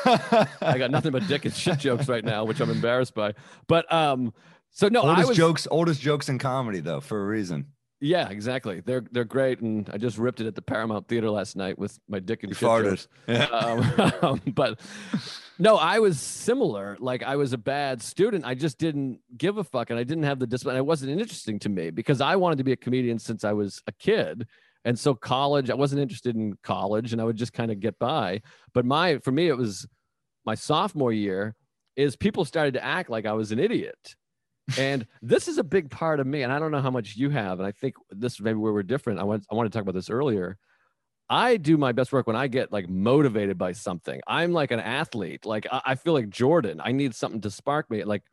Speaker 1: I got nothing but dick and shit jokes right now, which I'm embarrassed by. But um, so no, I
Speaker 2: oldest
Speaker 1: was
Speaker 2: jokes, oldest jokes in comedy though, for a reason.
Speaker 1: yeah, exactly. They're they're great, and I just ripped it at the Paramount Theater last night with my dick and
Speaker 2: You
Speaker 1: shit
Speaker 2: farted.
Speaker 1: jokes. *laughs* um, but no, I was similar. Like I was a bad student. I just didn't give a fuck, and I didn't have the discipline. It wasn't interesting to me because I wanted to be a comedian since I was a kid. And so college, I wasn't interested in college, and I would just kind of get by. But my, for me, it was my sophomore year. Is people started to act like I was an idiot, and this is a big part of me. And I don't know how much you have, and I think this maybe where we're different. I want, I want to talk about this earlier. I do my best work when I get like motivated by something. I'm like an athlete. Like I, I feel like Jordan. I need something to spark me. Like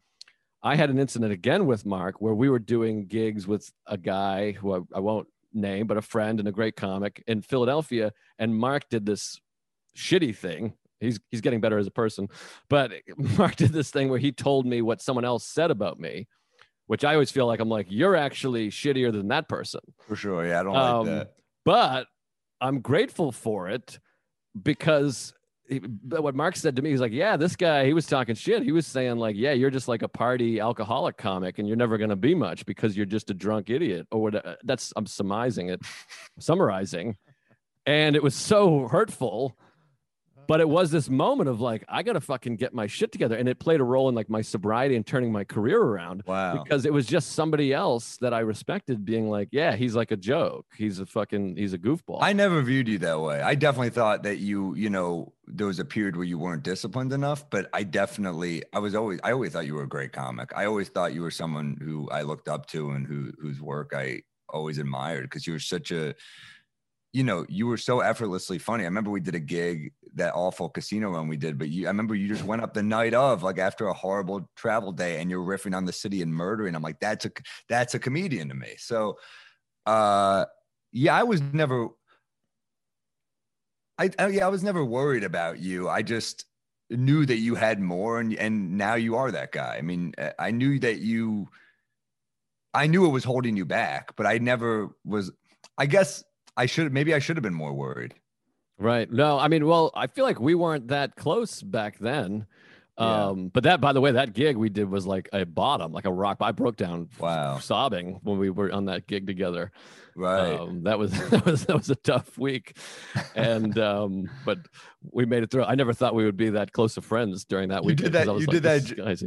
Speaker 1: I had an incident again with Mark where we were doing gigs with a guy who I, I won't name, but a friend and a great comic in Philadelphia. And Mark did this shitty thing. He's he's getting better as a person, but *laughs* Mark did this thing where he told me what someone else said about me, which I always feel like I'm like you're actually shittier than that person.
Speaker 2: For sure. Yeah, I don't
Speaker 1: Um,
Speaker 2: like that.
Speaker 1: But I'm grateful for it because he, but what Mark said to me, he's like, yeah, this guy, he was talking shit. He was saying like, yeah, you're just like a party alcoholic comic and you're never going to be much because you're just a drunk idiot or whatever. That's, I'm surmising it, *laughs* summarizing. And it was so hurtful. But it was this moment of like, I got to fucking get my shit together. And it played a role in like my sobriety and turning my career around
Speaker 2: Wow.
Speaker 1: because it was just somebody else that I respected being like, yeah, he's like a joke. He's a fucking, he's a goofball.
Speaker 2: I never viewed you that way. I definitely thought that you, you know, there was a period where you weren't disciplined enough, but I definitely, I was always, I always thought you were a great comic. I always thought you were someone who I looked up to and who, whose work I always admired because you were such a, you know, you were so effortlessly funny. I remember we did a gig, that awful casino run we did, but you, I remember you just went up the night of, like after a horrible travel day, and you're riffing on the city and murdering. I'm like, that's a, that's a comedian to me. So, uh, yeah, I was never, I, I yeah, I was never worried about you. I just knew that you had more, and and now you are that guy. I mean, uh, I knew that you. I knew it was holding you back, but I never was. I guess I should maybe I should have been more worried.
Speaker 1: Right. No, I mean, well, I feel like we weren't that close back then.
Speaker 2: Yeah.
Speaker 1: Um, but that, by the way, that gig we did was like a bottom, like a rock. I broke down
Speaker 2: Wow.
Speaker 1: sobbing when we were on that gig together.
Speaker 2: Right.
Speaker 1: Um, that was *laughs* that was that was a tough week, and um, but we made it through. I never thought we would be that close of friends during that week.
Speaker 2: You did that- you did that
Speaker 1: Guys,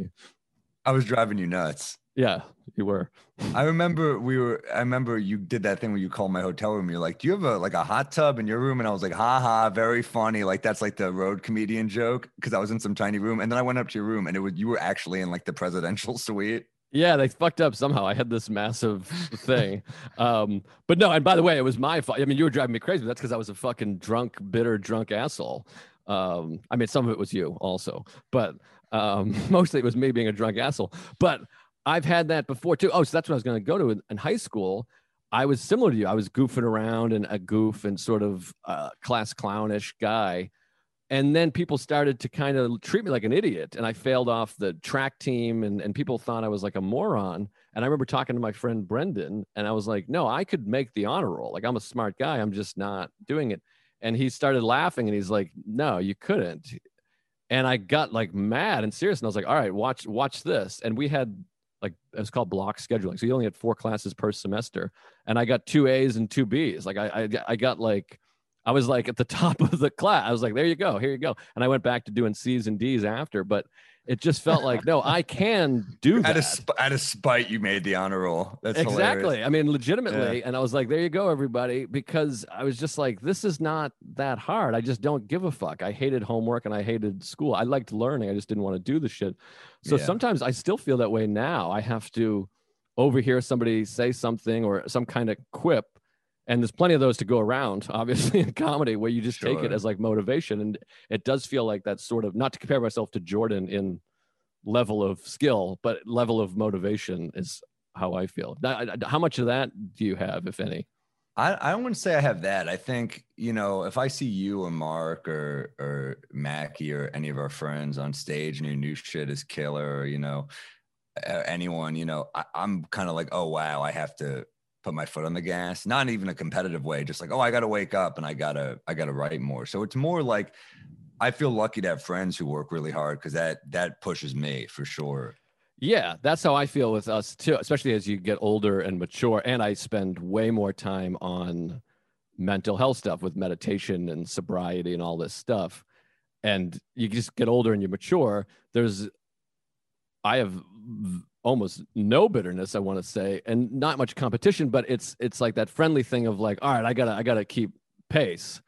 Speaker 2: I was driving you nuts.
Speaker 1: yeah, you were.
Speaker 2: I remember we were. I remember you did that thing where you called my hotel room. You're like, "Do you have a like a hot tub in your room?" And I was like, "Ha ha, very funny." Like that's like the road comedian joke because I was in some tiny room, and then I went up to your room, and it was you were actually in like the presidential *laughs* suite.
Speaker 1: Yeah, they fucked up somehow. I had this massive thing. *laughs* Um, but no, and by the way, it was my fault. I mean, you were driving me crazy, but that's because I was a fucking drunk, bitter, drunk asshole. Um, I mean, some of it was you also, but um, *laughs* mostly it was me being a drunk asshole. But I've had that before too. Oh, so that's what I was going to go to in, high school. I was similar to you. I was goofing around and a goof and sort of uh, class clownish guy. And then people started to kind of treat me like an idiot. And I failed off the track team, and, and people thought I was like a moron. And I remember talking to my friend Brendan, and I was like, no, I could make the honor roll. Like, I'm a smart guy. I'm just not doing it. And he started laughing, and he's like, no, you couldn't. And I got like mad and serious. And I was like, all right, watch, watch this. And we had like, it was called block scheduling. So you only had four classes per semester. And I got two A's and two B's. Like, I, I, I got like, I was like at the *laughs* top of the class. I was like, there you go, here you go. And I went back to doing C's and D's after, but it just felt like, no, I *laughs* can do
Speaker 2: Out
Speaker 1: that.
Speaker 2: of sp- out of spite, you made the honor roll. That's
Speaker 1: exactly.
Speaker 2: hilarious.
Speaker 1: I mean, legitimately. And I was like, there you go, everybody, because I was just like, this is not that hard. I just don't give a fuck. I hated homework and I hated school. I liked learning. I just didn't want to do the shit. So
Speaker 2: Yeah.
Speaker 1: sometimes I still feel that way now. I have to overhear somebody say something or some kind of quip. And there's plenty of those to go around, *laughs* obviously, in comedy, where you just take it as like motivation. And it does feel like that sort of, not to compare myself to Jordan in level of skill, but level of motivation is how I feel. How much of that do you have, if any?
Speaker 2: I, I don't want to say I have that. I think, you know, if I see you or Mark or or Machi or any of our friends on stage and your new shit is killer, or, you know, anyone, you know, I, I'm kind of like, oh wow, I have to put my foot on the gas. Not even a competitive way, just like, oh, I gotta wake up and I gotta I gotta write more. So it's more like I feel lucky to have friends who work really hard because that that pushes me for sure.
Speaker 1: Yeah, that's how I feel with us too, especially as you get older and mature. And I spend way more time on mental health stuff with meditation and sobriety and all this stuff. And you just get older and you mature. There's, I have almost no bitterness, I want to say, and not much competition, but it's it's like that friendly thing of like, all right, I gotta I gotta keep pace.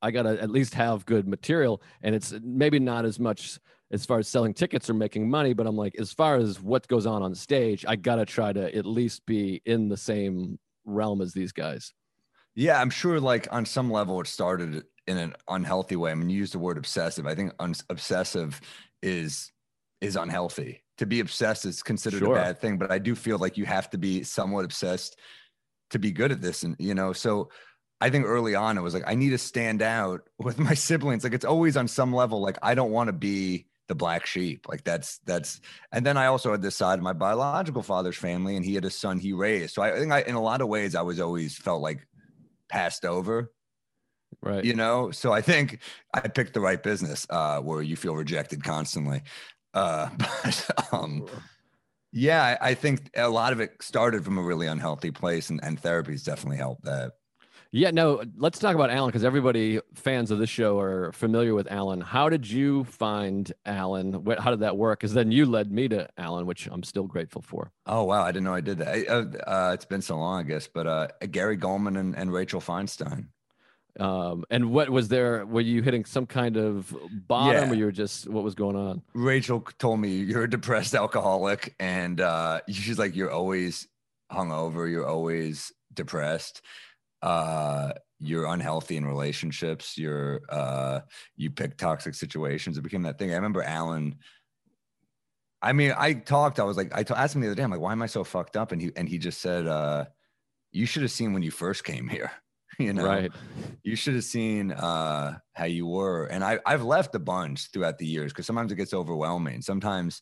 Speaker 1: I gotta at least have good material, and it's maybe not as much as far as selling tickets or making money, but I'm like, as far as what goes on on stage, I gotta try to at least be in the same realm as these guys.
Speaker 2: Yeah, I'm sure. Like on some level, it started in an unhealthy way. I mean, you use the word obsessive. I think un- obsessive is is unhealthy. To be obsessed is considered sure. a bad thing, but I do feel like you have to be somewhat obsessed to be good at this, and you know, so. I think early on it was like I need to stand out *laughs* with my siblings. Like it's always on some level like I don't want to be the black sheep. Like that's that's and then I also had this side of my biological father's family and he had a son he raised. So I think I in a lot of ways I was always felt like passed over.
Speaker 1: Right.
Speaker 2: You know, so I think I picked the right business uh where you feel rejected constantly. Uh *laughs* but um yeah, I, I think a lot of it started from a really unhealthy place and, and therapy's definitely helped that.
Speaker 1: Yeah, no, let's talk about Alan because everybody fans of this show are familiar with Alan. How did you find Alan? How did that work? Because then you led me to Alan, which I'm still grateful for.
Speaker 2: Oh wow, I didn't know I did that. Uh, uh, it's been so long, I guess. But uh, Gary Gulman and, and Rachel Feinstein.
Speaker 1: Um, and what was there? Were you hitting some kind of bottom, yeah. or you were just what was going on?
Speaker 2: Rachel told me you're a depressed alcoholic, and uh, she's like, you're always hungover, you're always depressed uh, you're unhealthy in relationships. You're uh, you pick toxic situations. It became that thing. I remember Alan. I mean, I talked. I was like, I t- asked him the other day. I'm like, why am I so fucked up? And he and he just said, uh, "You should have seen when you first came here. *laughs* you know,
Speaker 1: right?
Speaker 2: You should have seen uh, how you were." And I I've left a bunch throughout the years because sometimes it gets overwhelming. Sometimes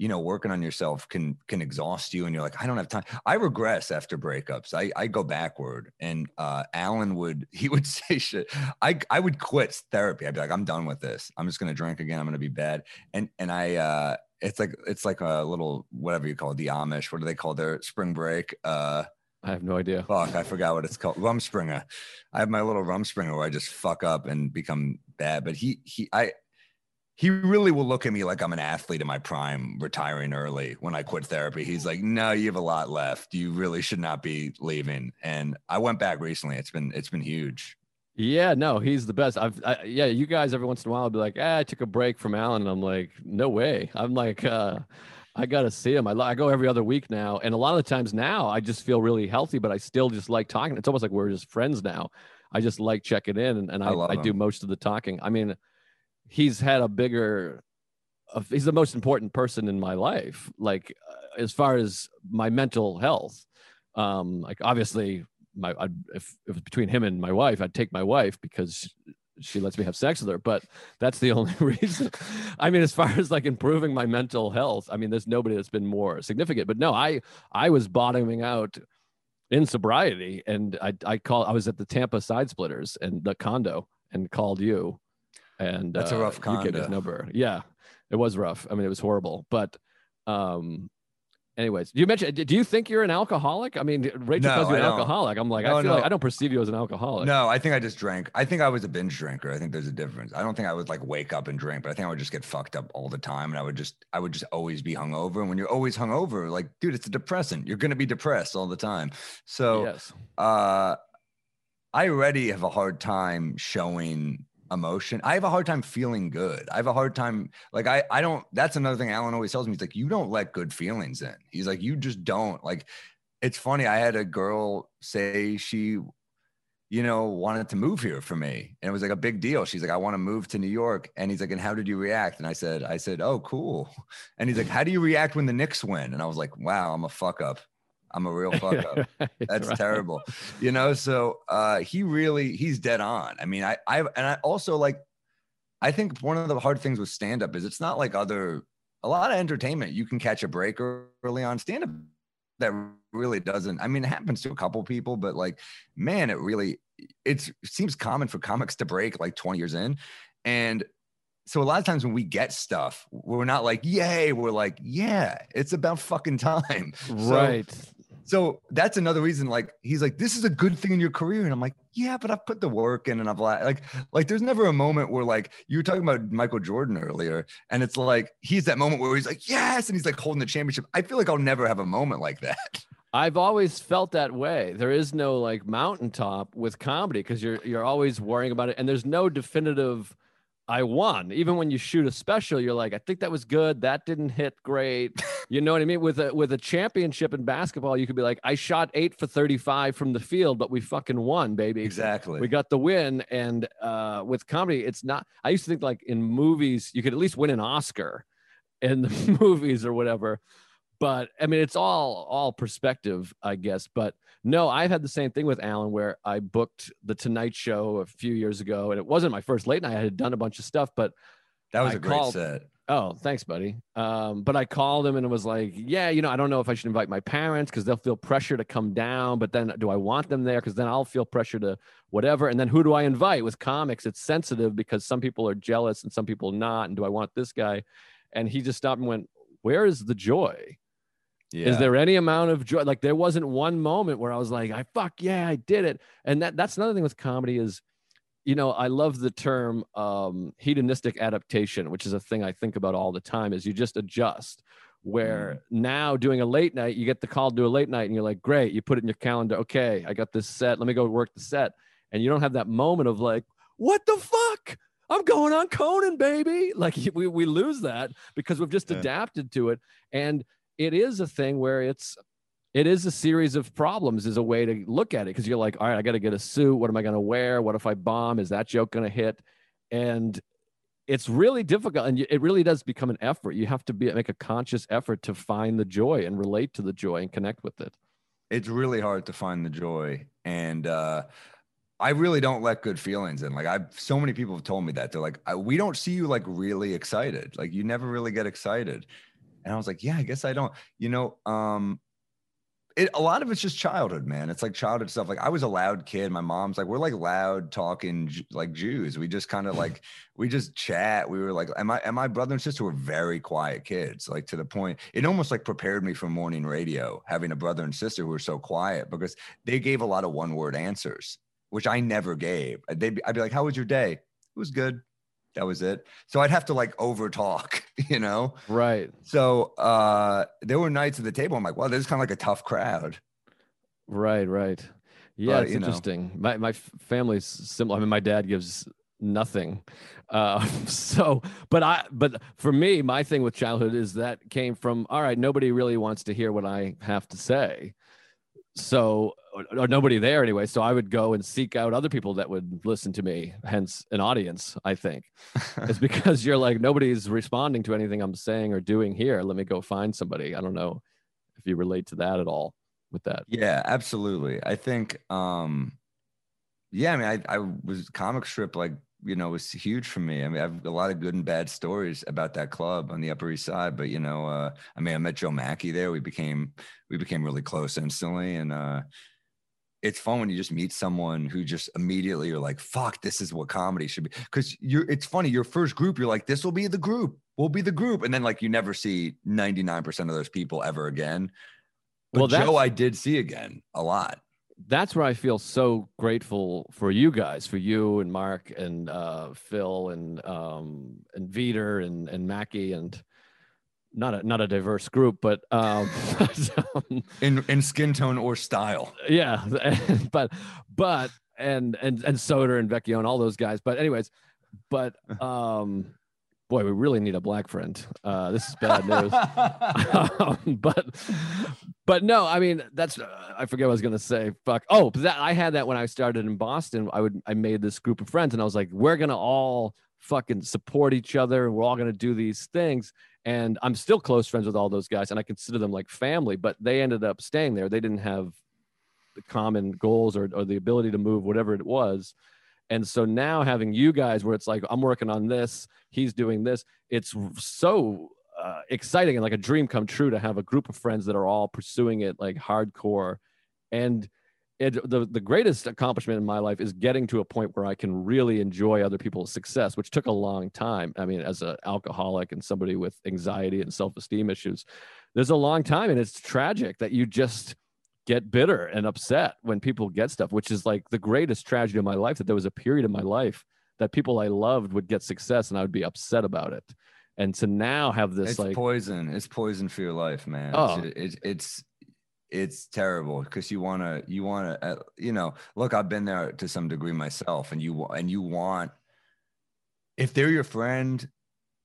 Speaker 2: you know working on yourself can can exhaust you and you're like i don't have time. I regress after breakups. I i go backward and uh alan would *laughs* he would say shit. I i would quit therapy. I'd be like i'm done with this. I'm just gonna drink again. I'm gonna be bad. And and i uh it's like it's like a little whatever you call it, the amish what do they call their spring break? Uh
Speaker 1: I have no idea.
Speaker 2: Fuck, I forgot what it's called. Rumspringa. I have my little Rumspringa where I just fuck up and become bad. But he he I he really will look at me like I'm an athlete in my prime, retiring early when I quit therapy. He's like, "No, you have a lot left. You really should not be leaving." And I went back recently. It's been it's been huge.
Speaker 1: Yeah, no, he's the best. I've I, yeah, you guys every once in a while I'll be like, ah, I took a break from Alan. And I'm like, no way. I'm like, uh, I gotta see him. I, I go every other week now, and a lot of the times now I just feel really healthy, but I still just like talking. It's almost like we're just friends now. I just like checking in, and, and I, I, I do most of the talking. I mean, he's had a bigger uh, he's the most important person in my life like uh, as far as my mental health um like obviously my I'd, if, if it was between him and my wife i'd take my wife because she lets me have sex with her but that's the *laughs* only reason i mean as far as like improving my mental health i mean there's nobody that's been more significant but no i i was bottoming out in sobriety and i i call i was at the tampa side splitters and the condo and called you and
Speaker 2: that's uh, a rough condo.
Speaker 1: You get his number. Yeah, it was rough. I mean, it was horrible. But, um, anyways, you mentioned. Do you think you're an alcoholic? I mean, Rachel no, calls you an alcoholic. I'm like, no, I feel no. like I don't perceive you as an alcoholic.
Speaker 2: No, I think I just drank. I think I was a binge drinker. I think there's a difference. I don't think I would like wake up and drink, but I think I would just get fucked up all the time, and I would just, I would just always be hungover. And when you're always hungover, like, dude, it's a depressant. You're gonna be depressed all the time. So, yes. uh, I already have a hard time showing emotion. I have a hard time feeling good. I have a hard time like I I don't that's another thing Alan always tells me. He's like, you don't let good feelings in. He's like, you just don't. Like it's funny. I had a girl say she, you know, wanted to move here for me. And it was like a big deal. She's like, I want to move to New York. And he's like, and how did you react? And I said, I said, oh, cool. *laughs* And he's like, how do you react when the Knicks win? And I was like, wow, I'm a fuck up. I'm a real *laughs* fuck up. That's
Speaker 1: right.
Speaker 2: terrible. You know, so uh he really he's dead on. I mean, I I and I also like I think one of the hard things with stand up is it's not like other a lot of entertainment. You can catch a break early on stand up that really doesn't. I mean, it happens to a couple people, but like man, it really it's it seems common for comics to break like 20 years in. And so a lot of times when we get stuff, we're not like, yay, we're like, yeah, it's about fucking time. *laughs*
Speaker 1: Right.
Speaker 2: so that's another reason. Like he's like, this is a good thing in your career, and I'm like, yeah, but I've put the work in, and I've li- like, like there's never a moment where like you were talking about Michael Jordan earlier, and it's like he's that moment where he's like, yes, and he's like holding the championship. I feel like I'll never have a moment like that. *laughs*
Speaker 1: I've always felt that way. There is no like mountaintop with comedy because you're you're always worrying about it, and there's no definitive. I won. Even when you shoot a special, you're like, I think that was good. That didn't hit great. *laughs* You know what I mean? With a with a championship in basketball, you could be like, I shot eight for 35 from the field, but we fucking won, baby.
Speaker 2: Exactly.
Speaker 1: We got the win. And uh, with comedy, it's not. I used to think like in movies, you could at least win an Oscar in the *laughs* movies or whatever. But I mean, it's all all perspective, I guess. But no, I've had the same thing with Alan, where I booked the Tonight Show a few years ago, and it wasn't my first late night. I had done a bunch of stuff, but
Speaker 2: that was
Speaker 1: I
Speaker 2: a great
Speaker 1: called-
Speaker 2: set.
Speaker 1: Oh, thanks, buddy. Um, but I called him and it was like, yeah, you know, I don't know if I should invite my parents because they'll feel pressure to come down. But then do I want them there? Because then I'll feel pressure to whatever. And then who do I invite? With comics, it's sensitive because some people are jealous and some people not. And do I want this guy? And he just stopped and went, Where is the joy?
Speaker 2: Yeah.
Speaker 1: Is there any amount of joy? Like there wasn't one moment where I was like, I fuck yeah, I did it. And that that's another thing with comedy is, you know, I love the term um, hedonistic adaptation, which is a thing I think about all the time. Is you just adjust. Where now doing a late night, you get the call to do a late night, and you're like, great, you put it in your calendar. Okay, I got this set. Let me go work the set, and you don't have that moment of like, what the fuck? I'm going on Conan, baby. Like *laughs* we we lose that because we've just
Speaker 2: Yeah.
Speaker 1: adapted to it, and it is a thing where it's it is a series of problems is a way to look at it. Because you're like all right i got to get a suit. What am i going to wear? What if i bomb? Is that joke going to hit? And it's really difficult and it really does become an effort. You have to be make a conscious effort to find the joy and relate to the joy and connect with it.
Speaker 2: It's really hard to find the joy and uh i really don't let good feelings in. Like i've so many people have told me that. They're like we don't see you like really excited. Like you never really get excited and i was like yeah i guess i don't you know um it, a lot of it's just childhood, man. It's like childhood stuff. Like I was a loud kid. My mom's like, we're like loud talking like Jews. We just kind of like *laughs* we just chat. We were like, and my and my brother and sister were very quiet kids. Like to the point, it almost like prepared me for morning radio, having a brother and sister who were so quiet because they gave a lot of one word answers, which I never gave. They'd be, I'd be like, "How was your day?" It was good. That was it. So I'd have to like over talk, *laughs* you know.
Speaker 1: right
Speaker 2: So uh there were nights at the table. I'm like, wow, this is kind of like a tough crowd.
Speaker 1: right right yeah
Speaker 2: But,
Speaker 1: it's
Speaker 2: you know.
Speaker 1: interesting my, my family's similar i mean my dad gives nothing uh *laughs* so but i but for me my thing with childhood is that came from all right nobody really wants to hear what i have to say so or, or nobody there anyway so i would go and seek out other people that would listen to me hence an audience i think it's *laughs* because you're like nobody's responding to anything i'm saying or doing here let me go find somebody i don't know if you relate to that at all with that
Speaker 2: Yeah, absolutely. I think um yeah, I mean I I was comic strip like, you know, was huge for me. I mean, I have a lot of good and bad stories about that club on the Upper East Side, but you know, uh I mean, I met Joe Machi there. We became we became really close instantly and uh it's fun when you just meet someone who just immediately you're like, fuck, this is what comedy should be. Cause you're it's funny, your first group, you're like, this will be the group. We'll be the group. And then like you never see 99% of those people ever again. But
Speaker 1: Well,
Speaker 2: Joe, I did see again a lot.
Speaker 1: that's where I feel so grateful for you guys, for you and Mark and uh, Phil and um, and Vider and and Machi and not a not a diverse group, but um, *laughs*
Speaker 2: in in skin tone or style.
Speaker 1: yeah, *laughs* but but and and and Soder and Vecchio and all those guys. But anyways, but *laughs* um, boy, we really need a black friend. Uh, this is bad news. um, but but no i mean that's uh, i forget what i was going to say fuck oh that i had that when i started in boston i would i made this group of friends and i was like we're going to all fucking support each other and we're all going to do these things and i'm still close friends with all those guys and i consider them like family but they ended up staying there. They didn't have the common goals or, or the ability to move whatever it was. And so now having you guys where it's like i'm working on this he's doing this it's so uh, exciting and like a dream come true to have a group of friends that are all pursuing it like hardcore. And it, the, the greatest accomplishment in my life is getting to a point where I can really enjoy other people's success, which took a long time. I mean, as an alcoholic and somebody with anxiety and self esteem issues, there's a long time. And it's tragic that you just get bitter and upset when people get stuff, which is like the greatest tragedy of my life. That there was a period in my life that people I loved would get success and I would be upset about it. And to now have this
Speaker 2: it's
Speaker 1: like
Speaker 2: poison. It's poison for your life, man.
Speaker 1: Oh.
Speaker 2: It's, it's, it's it's terrible because you want to you want to uh, you know look i've been there to some degree myself and you and you want if they're your friend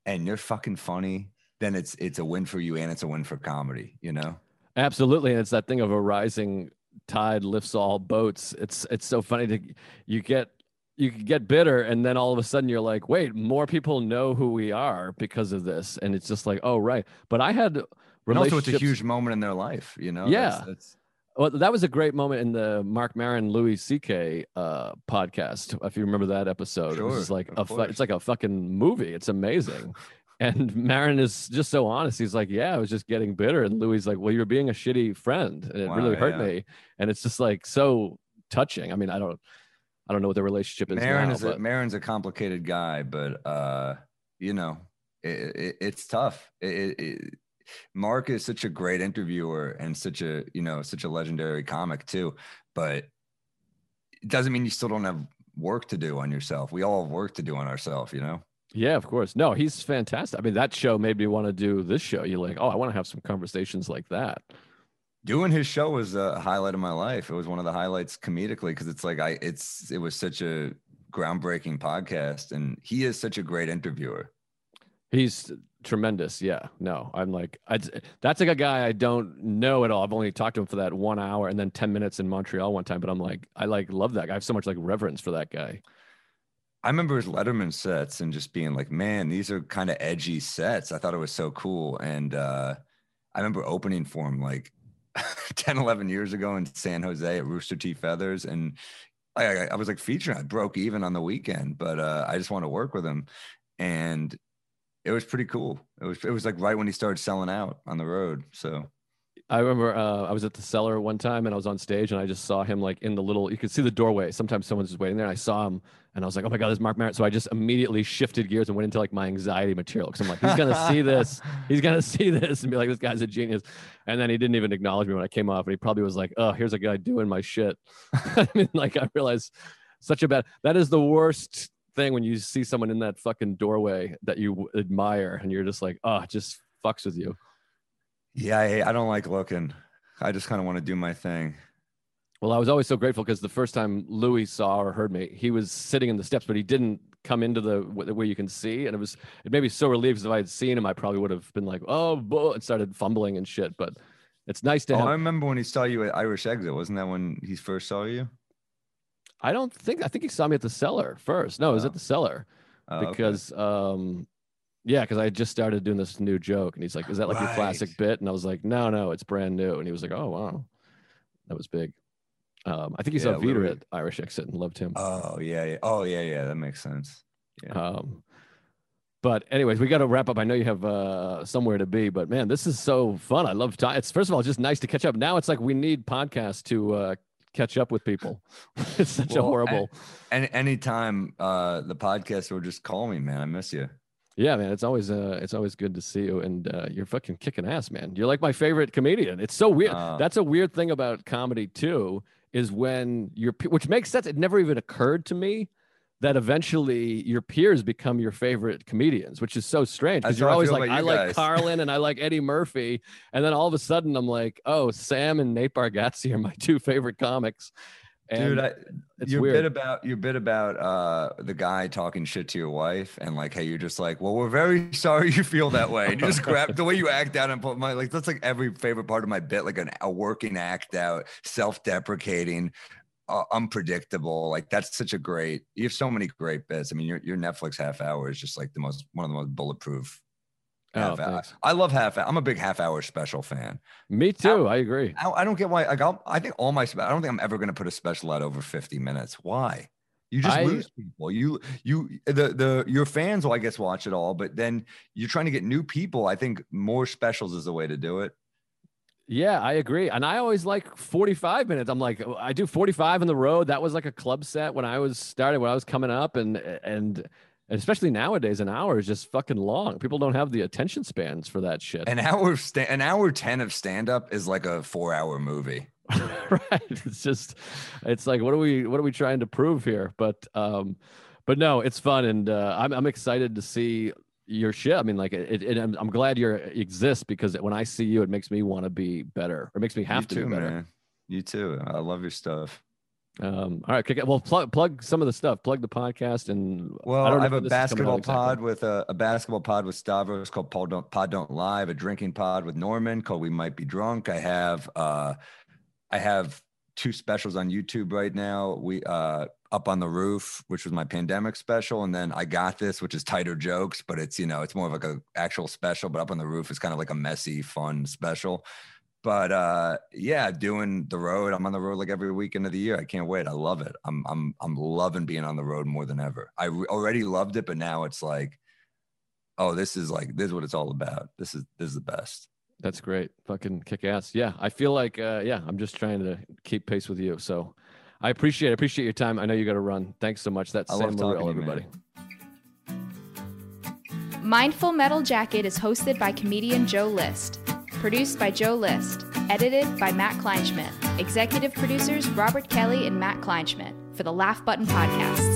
Speaker 2: and you're fucking funny then it's it's a win for you and it's a win for comedy you know
Speaker 1: Absolutely, and it's that thing of a rising tide lifts all boats. It's it's so funny to you get you get bitter, and then all of a sudden you're like, wait, more people know who we are because of this, and it's just like, oh right. But I had
Speaker 2: and also it's a huge moment in their life you know
Speaker 1: Yeah.
Speaker 2: That's- that's-
Speaker 1: Well, that was a great moment in the Marc Maron Louis C.K. Uh, podcast. If you remember that episode, it was
Speaker 2: Sure,
Speaker 1: like a fu- it's like a fucking movie. It's amazing. *laughs* and Maron is just so honest. He's like, "Yeah, I was just getting bitter," and Louis like, "Well, you're being a shitty friend, and it really hurt
Speaker 2: yeah.
Speaker 1: me." And it's just like so touching. I mean, I don't, I don't know what their relationship is
Speaker 2: Maron
Speaker 1: now,
Speaker 2: is
Speaker 1: but
Speaker 2: a Maron's a complicated guy, but uh, you know, it, it, it's tough. It- Marc is such a great interviewer and such a you know such a legendary comic too, but it doesn't mean you still don't have work to do on yourself. We all have work to do on ourselves, you know.
Speaker 1: yeah, of course. No, he's fantastic. I mean, that show made me want to do this show. You're like, oh, I want to have some conversations like that.
Speaker 2: Doing his show was a highlight of my life. It was one of the highlights comedically because it's like I it's it was such a groundbreaking podcast, and he is such a great interviewer.
Speaker 1: He's tremendous. Yeah. No, I'm like, I, that's like a guy I don't know at all. I've only talked to him for that one hour and then 10 minutes in Montreal one time, but I'm like, I like love that guy. I have so much like reverence for that guy.
Speaker 2: I remember his Letterman sets and just being like, man, these are kind of edgy sets. I thought it was so cool. And uh, I remember opening for him like *laughs* 10, 11 years ago in San Jose at Rooster T. Feathers. And I, I, I was like featuring, I broke even on the weekend, but uh, I just want to work with him. And it was pretty cool. It was, it was like right when he started selling out on the road. So
Speaker 1: I remember uh, I was at the cellar one time and I was on stage and I just saw him like in the little, you could see the doorway. Sometimes someone's just waiting there. And I saw him and I was like, oh my God, there's Marc Maron. So I just immediately shifted gears and went into like my anxiety material because I'm like, he's going to see this. *laughs* He's going to see this and be like, this guy's a genius. And then he didn't even acknowledge me when I came off. And he probably was like, oh, here's a guy doing my shit. *laughs* I mean, like, I realized such a bad, that is the worst thing when you see someone in that fucking doorway that you admire and you're just like, oh, just fucks with you.
Speaker 2: yeah, I, I don't like looking. I just kind of want to do my thing.
Speaker 1: Well, I was always so grateful because the first time Louis saw or heard me, he was sitting in the steps, but he didn't come into the wh- where you can see, and it was it made me so relieved because if I had seen him, I probably would have been like, oh, bull, and started fumbling and shit. But it's nice to
Speaker 2: Oh,
Speaker 1: have.
Speaker 2: I remember when he saw you at Irish Exit. Wasn't that when he first saw you?
Speaker 1: I don't think I think he saw me at the cellar first. No, it was
Speaker 2: Oh.
Speaker 1: at the cellar
Speaker 2: Oh, okay.
Speaker 1: because um yeah, because I just started doing this new joke, and he's like, "Is that like your classic bit?" And I was like, "No, no, it's brand new." And he was like, "Oh wow, that was big." Um, I think he saw
Speaker 2: Yeah,
Speaker 1: Peter
Speaker 2: Louis-
Speaker 1: at Irish Exit and loved him.
Speaker 2: Oh yeah, yeah. Oh yeah, yeah. That makes sense. Yeah.
Speaker 1: Um, but anyways, we got to wrap up. I know you have uh, somewhere to be, but man, this is so fun. I love time. It's first of all just nice to catch up. Now it's like we need podcasts to uh, catch up with people. *laughs* it's such a horrible.
Speaker 2: And anytime uh the podcast will just call me, man. I miss you.
Speaker 1: Yeah, man, it's always uh, it's always good to see you, and uh, you're fucking kicking ass, man. You're like my favorite comedian. It's so weird.
Speaker 2: Uh,
Speaker 1: That's a weird thing about comedy too, is when your pe- which makes sense. It never even occurred to me that eventually your peers become your favorite comedians, which is so strange because you're always like,
Speaker 2: about
Speaker 1: I
Speaker 2: you
Speaker 1: like. Carlin and I like Eddie Murphy, and then all of a sudden I'm like, oh, Sam and Nate Bargatze are my *laughs* two favorite comics. And
Speaker 2: Dude, I,
Speaker 1: it's
Speaker 2: your
Speaker 1: weird.
Speaker 2: bit about your bit about uh the guy talking shit to your wife and like hey you're just like well we're very *laughs* sorry you feel that way and you just grab the way you act out and put my like that's like every favorite part of my bit like an, a working act out self-deprecating uh, unpredictable. Like that's such a great. You have so many great bits. I mean, your your Netflix half hour is just like the most one of the most bulletproof.
Speaker 1: Oh,
Speaker 2: hour.
Speaker 1: thanks.
Speaker 2: I love half. I'm a big half hour special fan.
Speaker 1: Me too. I agree.
Speaker 2: I, I don't get why. Like I'll, I think all my. I don't think I'm ever going to put a special out over 50 minutes. Why? You just
Speaker 1: I-
Speaker 2: lose people. You you the the your fans will I guess watch it all, but then you're trying to get new people. I think more specials is the way to do it.
Speaker 1: Yeah, I agree. And I always like 45 minutes. I'm like, I do 45 on the road. That was like a club set when I was started, when I was coming up. And, and, especially nowadays, an hour is just fucking long. People don't have the attention spans for that shit.
Speaker 2: An hour of sta- an hour 10 of stand up is like a 4 hour movie. *laughs*
Speaker 1: right. It's just, it's like, what are we, what are we trying to prove here? But, um, but no, it's fun. And, uh, I'm, I'm excited to see your shit. I mean, like it, it I'm, I'm glad you exist because when I see you, it makes me want to be better or makes me have
Speaker 2: you
Speaker 1: to
Speaker 2: too,
Speaker 1: be better.
Speaker 2: man. You too. I love your stuff.
Speaker 1: Um, all right. Well, plug plug some of the stuff. Plug the podcast and
Speaker 2: Well,
Speaker 1: I
Speaker 2: I, have a
Speaker 1: this is coming out
Speaker 2: basketball
Speaker 1: exactly.
Speaker 2: pod with a, a basketball pod with Stavros called Pod Don't, pod Don't Lie, a drinking pod with Normand called We Might Be Drunk. I have uh I have two specials on YouTube right now. We uh up on the roof, which was my pandemic special, and then I got this, which is tighter jokes, but it's you know, it's more of like a actual special, but up on the roof is kind of like a messy, fun special. But uh yeah, doing the road. I'm on the road like every weekend of the year. I can't wait. I love it. I'm I'm I'm loving being on the road more than ever. I re- already loved it, but now it's like, oh, this is like this is what it's all about. This is this is the best.
Speaker 1: That's great. Fucking kick ass. Yeah, I feel like uh, yeah, I'm just trying to keep pace with you. So I appreciate I appreciate your time. I know you got to run. Thanks so much. That's
Speaker 2: I
Speaker 1: Sam
Speaker 2: love talking
Speaker 1: Morril,
Speaker 2: to you, man.
Speaker 1: everybody.
Speaker 3: Mindful Metal Jacket is hosted by comedian Joe List. Produced by Joe List. Edited by Matt Kleinschmidt. Executive producers Robert Kelly and Matt Kleinschmidt for the Laugh Button Podcasts.